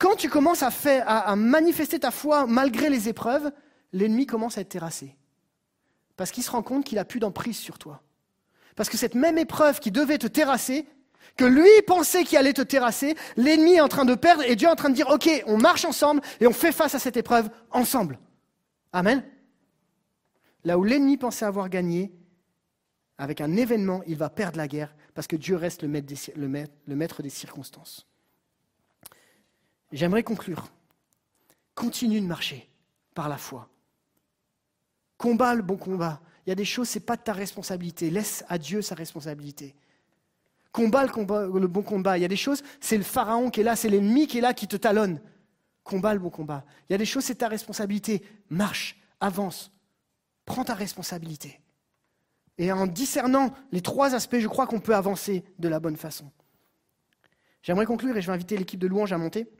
quand tu commences à, faire, à, manifester ta foi malgré les épreuves, l'ennemi commence à être terrassé. Parce qu'il se rend compte qu'il a plus d'emprise sur toi. Parce que cette même épreuve qui devait te terrasser, que lui pensait qu'il allait te terrasser, l'ennemi est en train de perdre et Dieu est en train de dire, OK, on marche ensemble et on fait face à cette épreuve ensemble. Amen. Là où l'ennemi pensait avoir gagné, avec un événement, il va perdre la guerre parce que Dieu reste le maître des circonstances. J'aimerais conclure. Continue de marcher par la foi. Combat le bon combat. Il y a des choses, ce n'est pas de ta responsabilité. Laisse à Dieu sa responsabilité. Combat le, bon combat. Il y a des choses, c'est le pharaon qui est là, c'est l'ennemi qui est là qui te talonne. Combat le bon combat. Il y a des choses, c'est ta responsabilité. Marche, avance, prends ta responsabilité. Et en discernant les trois aspects, je crois qu'on peut avancer de la bonne façon. J'aimerais conclure et je vais inviter l'équipe de louange à monter.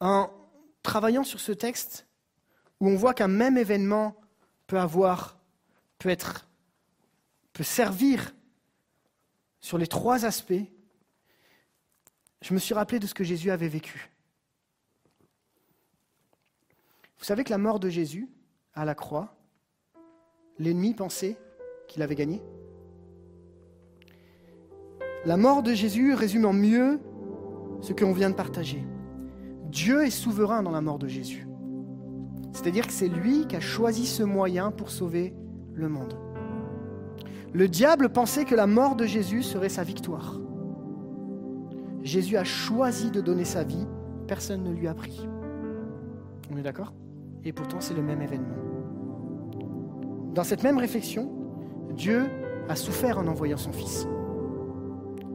En travaillant sur ce texte où on voit qu'un même événement peut avoir, peut être, peut servir sur les trois aspects, je me suis rappelé de ce que Jésus avait vécu. Vous savez que la mort de Jésus à la croix, l'ennemi pensait qu'il avait gagné. La mort de Jésus résume en mieux ce qu'on vient de partager. Dieu est souverain dans la mort de Jésus. C'est-à-dire que c'est lui qui a choisi ce moyen pour sauver le monde. Le diable pensait que la mort de Jésus serait sa victoire. Jésus a choisi de donner sa vie, personne ne lui a pris. On est d'accord? Et pourtant c'est le même événement. Dans cette même réflexion, Dieu a souffert en envoyant son Fils.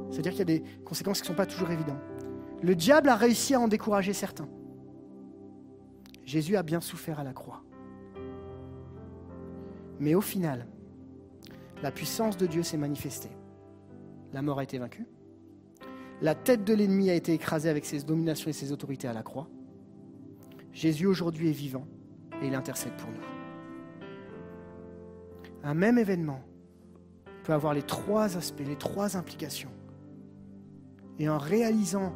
C'est-à-dire qu'il y a des conséquences qui ne sont pas toujours évidentes. Le diable a réussi à en décourager certains. Jésus a bien souffert à la croix. Mais au final, la puissance de Dieu s'est manifestée. La mort a été vaincue. La tête de l'ennemi a été écrasée avec ses dominations et ses autorités à la croix. Jésus aujourd'hui est vivant et il intercède pour nous. Un même événement peut avoir les trois aspects, les trois implications. Et en réalisant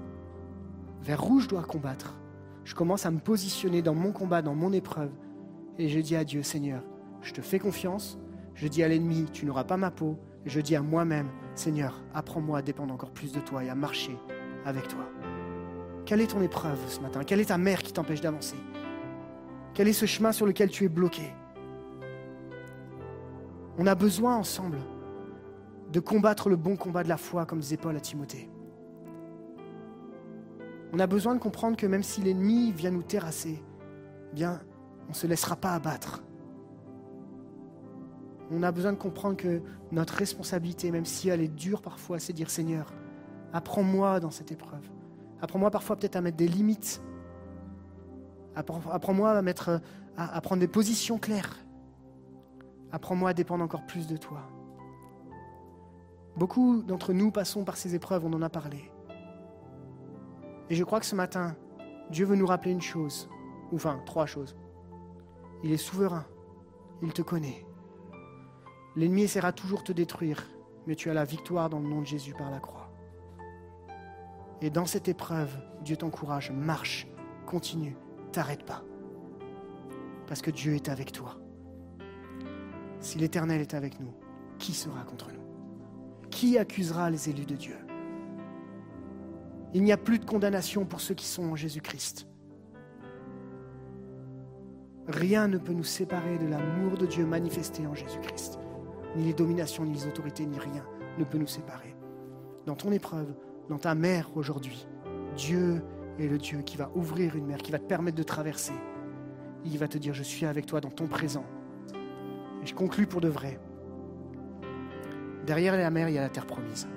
vers où je dois combattre, je commence à me positionner dans mon combat, dans mon épreuve. Et je dis à Dieu, Seigneur, je te fais confiance. Je dis à l'ennemi, tu n'auras pas ma peau. Et je dis à moi-même, Seigneur, apprends-moi à dépendre encore plus de toi et à marcher avec toi. Quelle est ton épreuve ce matin? Quelle est ta mère qui t'empêche d'avancer? Quel est ce chemin sur lequel tu es bloqué? On a besoin ensemble de combattre le bon combat de la foi, comme disait Paul à Timothée. On a besoin de comprendre que même si l'ennemi vient nous terrasser, eh bien, on ne se laissera pas abattre. On a besoin de comprendre que notre responsabilité, même si elle est dure parfois, c'est dire Seigneur, apprends-moi dans cette épreuve. Apprends-moi parfois peut-être à mettre des limites. Apprends-moi à, à prendre des positions claires. Apprends-moi à dépendre encore plus de toi. Beaucoup d'entre nous passons par ces épreuves, on en a parlé. Et je crois que ce matin, Dieu veut nous rappeler une chose, ou enfin trois choses. Il est souverain, il te connaît. L'ennemi essaiera toujours de te détruire, mais tu as la victoire dans le nom de Jésus par la croix. Et dans cette épreuve, Dieu t'encourage, marche, continue, t'arrête pas. Parce que Dieu est avec toi. Si l'Éternel est avec nous, qui sera contre nous? Qui accusera les élus de Dieu? Il n'y a plus de condamnation pour ceux qui sont en Jésus-Christ. Rien ne peut nous séparer de l'amour de Dieu manifesté en Jésus-Christ. Ni les dominations, ni les autorités, ni rien ne peut nous séparer. Dans ton épreuve, dans ta mer aujourd'hui, Dieu est le Dieu qui va ouvrir une mer, qui va te permettre de traverser. Il va te dire, je suis avec toi dans ton présent. Et je conclus pour de vrai. Derrière la mer, il y a la terre promise.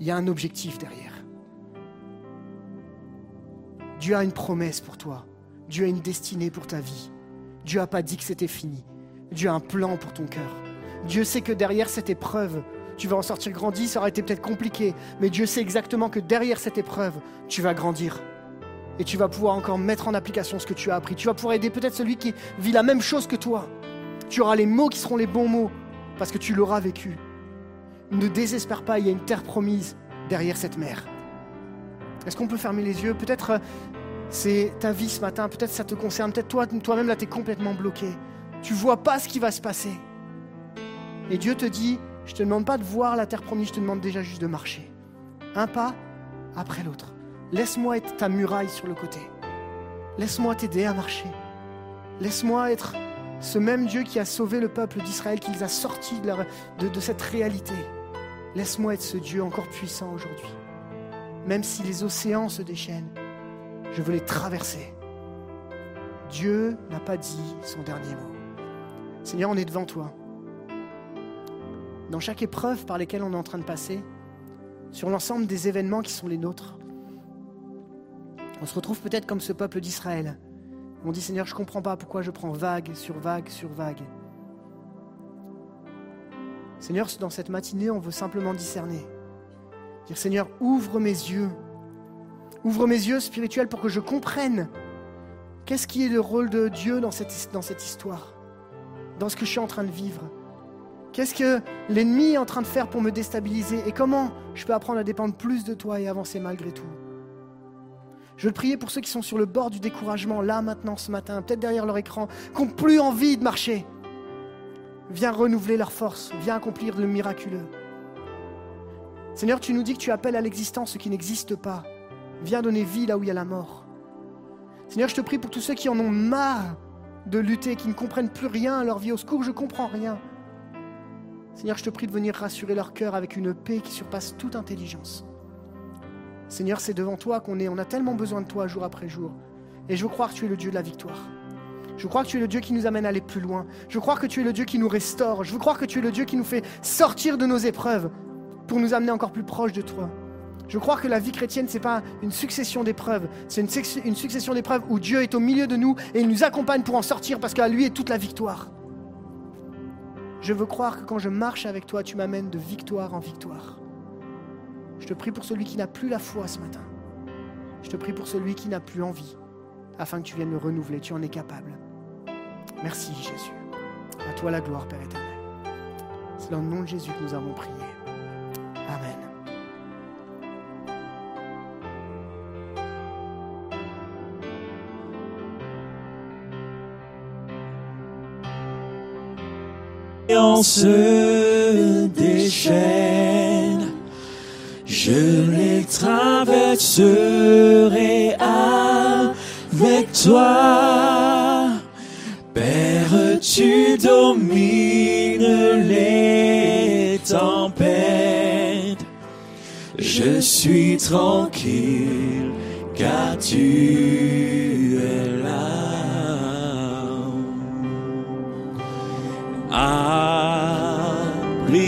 Il y a un objectif derrière. Dieu a une promesse pour toi. Dieu a une destinée pour ta vie. Dieu n'a pas dit que c'était fini. Dieu a un plan pour ton cœur. Dieu sait que derrière cette épreuve, tu vas en sortir grandi, ça aurait été peut-être compliqué, mais Dieu sait exactement que derrière cette épreuve, tu vas grandir. Et tu vas pouvoir encore mettre en application ce que tu as appris. Tu vas pouvoir aider peut-être celui qui vit la même chose que toi. Tu auras les mots qui seront les bons mots, parce que tu l'auras vécu. Ne désespère pas, il y a une terre promise derrière cette mer. Est-ce qu'on peut fermer les yeux? Peut-être euh, c'est ta vie ce matin, peut-être ça te concerne, peut-être toi, toi-même là, tu es complètement bloqué. Tu vois pas ce qui va se passer. Et Dieu te dit, je te demande pas de voir la terre promise, je te demande déjà juste de marcher. Un pas après l'autre. Laisse-moi être ta muraille sur le côté. Laisse-moi t'aider à marcher. Laisse-moi être ce même Dieu qui a sauvé le peuple d'Israël, qui les a sortis de cette réalité. Laisse-moi être ce Dieu encore puissant aujourd'hui. Même si les océans se déchaînent, je veux les traverser. Dieu n'a pas dit son dernier mot. Seigneur, on est devant toi dans chaque épreuve par lesquelles on est en train de passer, sur l'ensemble des événements qui sont les nôtres. On se retrouve peut-être comme ce peuple d'Israël. On dit Seigneur, je ne comprends pas pourquoi je prends vague sur vague sur vague. Seigneur, dans cette matinée, on veut simplement discerner. Dire Seigneur, ouvre mes yeux. Ouvre mes yeux spirituels pour que je comprenne qu'est-ce qui est le rôle de Dieu dans cette, histoire, dans ce que je suis en train de vivre. Qu'est-ce que l'ennemi est en train de faire pour me déstabiliser Et comment je peux apprendre à dépendre plus de toi et avancer malgré tout Je veux prier pour ceux qui sont sur le bord du découragement, là, maintenant, ce matin, peut-être derrière leur écran, qui n'ont plus envie de marcher. Viens renouveler leur force, viens accomplir le miraculeux. Seigneur, tu nous dis que tu appelles à l'existence ce qui n'existe pas. Viens donner vie là où il y a la mort. Seigneur, je te prie pour tous ceux qui en ont marre de lutter, qui ne comprennent plus rien à leur vie. Au secours, je comprends rien. Seigneur, je te prie de venir rassurer leur cœur avec une paix qui surpasse toute intelligence. Seigneur, c'est devant toi qu'on est. On a tellement besoin de toi jour après jour. Et je croire que tu es le Dieu de la victoire. Je crois que tu es le Dieu qui nous amène à aller plus loin. Je crois que tu es le Dieu qui nous restaure. Je veux croire que tu es le Dieu qui nous fait sortir de nos épreuves pour nous amener encore plus proche de toi. Je crois que la vie chrétienne, ce n'est pas une succession d'épreuves. C'est une, une, succession d'épreuves où Dieu est au milieu de nous et il nous accompagne pour en sortir parce qu'à lui est toute la victoire. Je veux croire que quand je marche avec toi, tu m'amènes de victoire en victoire. Je te prie pour celui qui n'a plus la foi ce matin. Je te prie pour celui qui n'a plus envie, afin que tu viennes le renouveler. Tu en es capable. Merci Jésus. À toi la gloire, Père éternel. C'est dans le nom de Jésus que nous avons prié. Amen. on se déchaîne, je les traverserai avec toi. Père, tu domines les tempêtes. Je suis tranquille car tu es là. Abrite-moi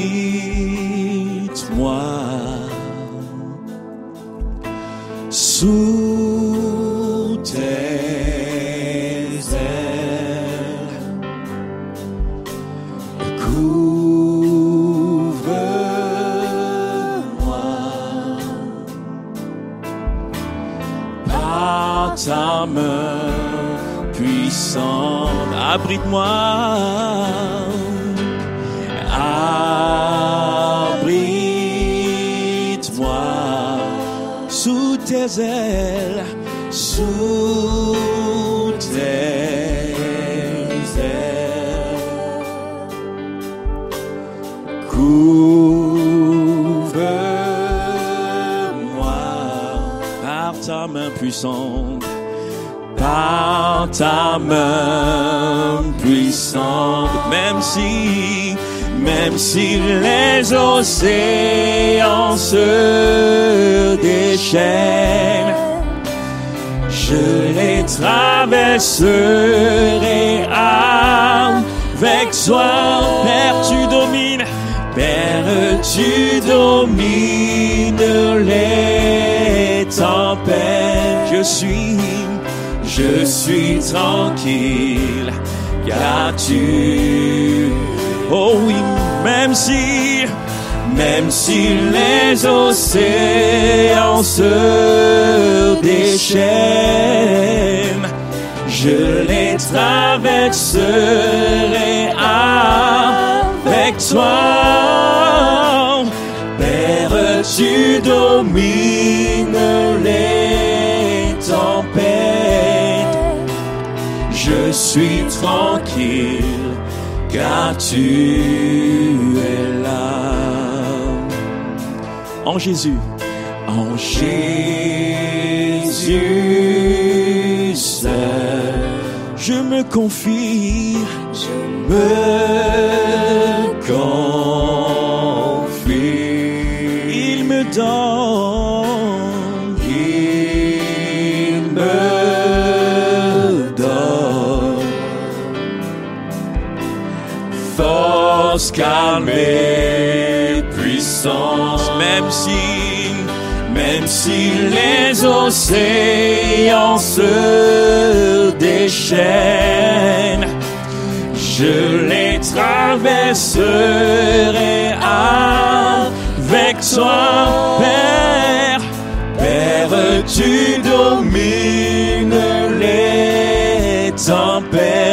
puissante. Abrite-moi. Abrite-moi sous tes ailes, sous tes ailes. Couvre-moi par ta main puissante, ta main puissante, même si, même si les océans se déchaînent, je les traverserai avec toi. Père, tu domines, Père, tu domines les tempêtes. Je suis, je suis tranquille, car tu, oh oui, même si, même si les océans se déchaînent, je les traverserai avec toi. Père, tu domines les suis tranquille car tu es là. En Jésus, en Jésus je me confie, je me confie. Il me donne, force, calme et puissance, même si, même si les océans se déchaînent, je les traverserai avec toi, Père. Père, tu domines les tempêtes.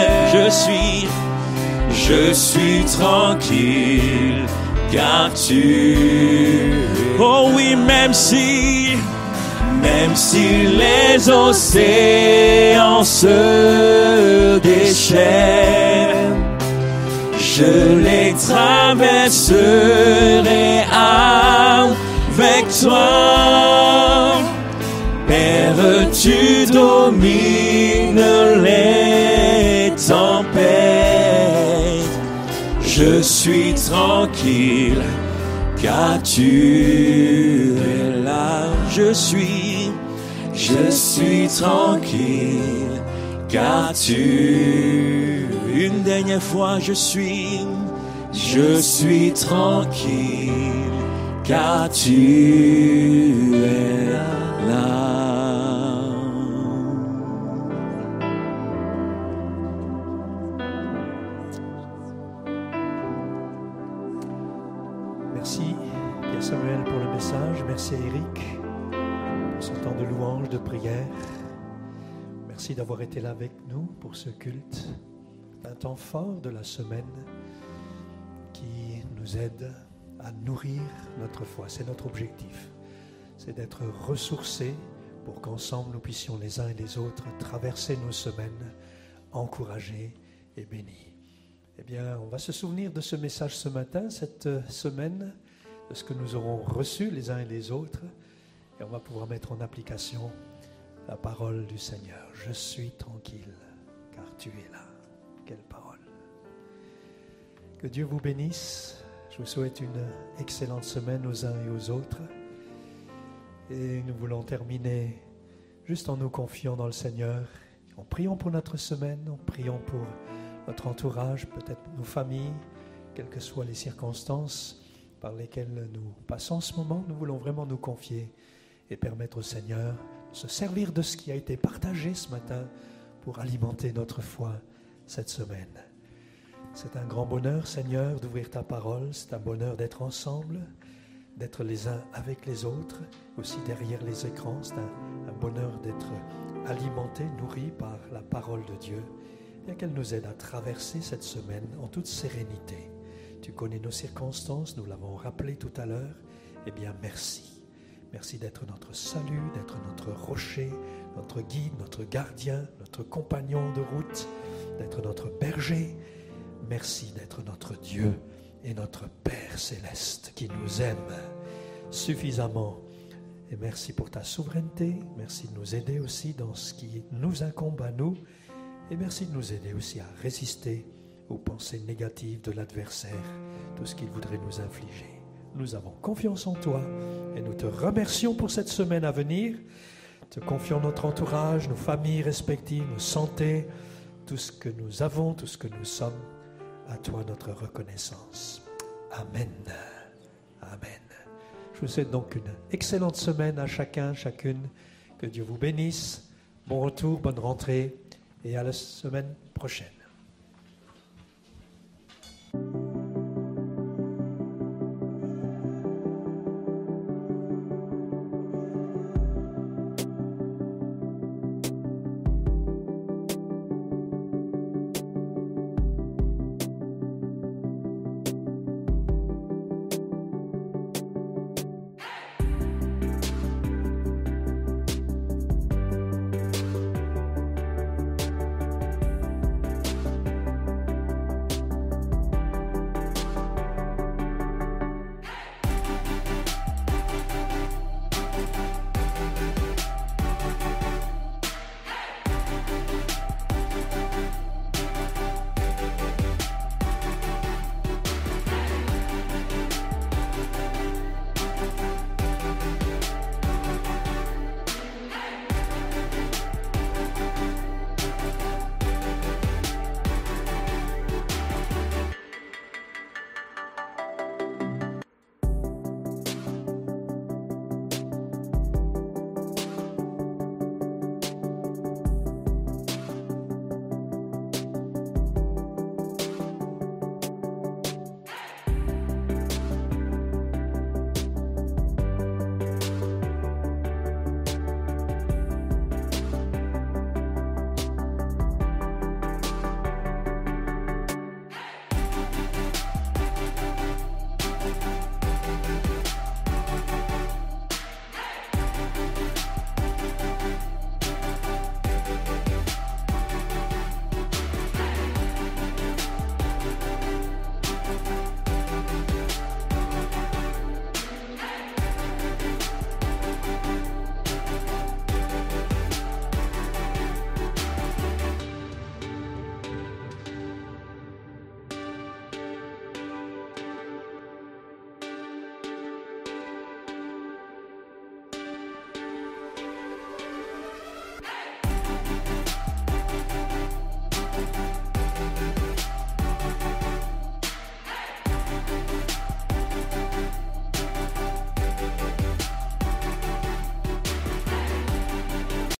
Je suis, tranquille, car tu. Oh oui, même si, même si les océans se déchaînent, je les traverserai avec toi. Père, tu domines tranquille, car tu es là. Je suis, je suis tranquille, car tu. Une dernière fois, je suis, je suis tranquille, car tu es là. Merci d'avoir été là avec nous pour ce culte. Un temps fort de la semaine qui nous aide à nourrir notre foi. C'est notre objectif. C'est d'être ressourcés pour qu'ensemble nous puissions les uns et les autres traverser nos semaines encouragés et bénis. Eh bien, on va se souvenir de ce message ce matin, cette semaine, de ce que nous aurons reçu les uns et les autres, et on va pouvoir mettre en application la parole du Seigneur. Je suis tranquille, car tu es là. Quelle parole. Que Dieu vous bénisse. Je vous souhaite une excellente semaine aux uns et aux autres. Et nous voulons terminer juste en nous confiant dans le Seigneur, en priant pour notre semaine, en priant pour notre entourage, peut-être nos familles, quelles que soient les circonstances par lesquelles nous passons en ce moment. Nous voulons vraiment nous confier et permettre au Seigneur se servir de ce qui a été partagé ce matin pour alimenter notre foi cette semaine. C'est un grand bonheur, Seigneur, d'ouvrir ta parole. C'est un bonheur d'être ensemble, d'être les uns avec les autres, aussi derrière les écrans. C'est un, bonheur d'être alimenté, nourri par la parole de Dieu et qu'elle nous aide à traverser cette semaine en toute sérénité. Tu connais nos circonstances, nous l'avons rappelé tout à l'heure. Eh bien, merci. Merci d'être notre salut, d'être notre rocher, notre guide, notre gardien, notre compagnon de route, d'être notre berger. Merci d'être notre Dieu et notre Père céleste qui nous aime suffisamment. Et merci pour ta souveraineté. Merci de nous aider aussi dans ce qui nous incombe à nous. Et merci de nous aider aussi à résister aux pensées négatives de l'adversaire, tout ce qu'il voudrait nous infliger. Nous avons confiance en toi et nous te remercions pour cette semaine à venir. Te confions notre entourage, nos familles respectives, nos santé, tout ce que nous avons, tout ce que nous sommes. À toi notre reconnaissance. Amen. Amen. Je vous souhaite donc une excellente semaine à chacun, chacune. Que Dieu vous bénisse. Bon retour, bonne rentrée et à la semaine prochaine.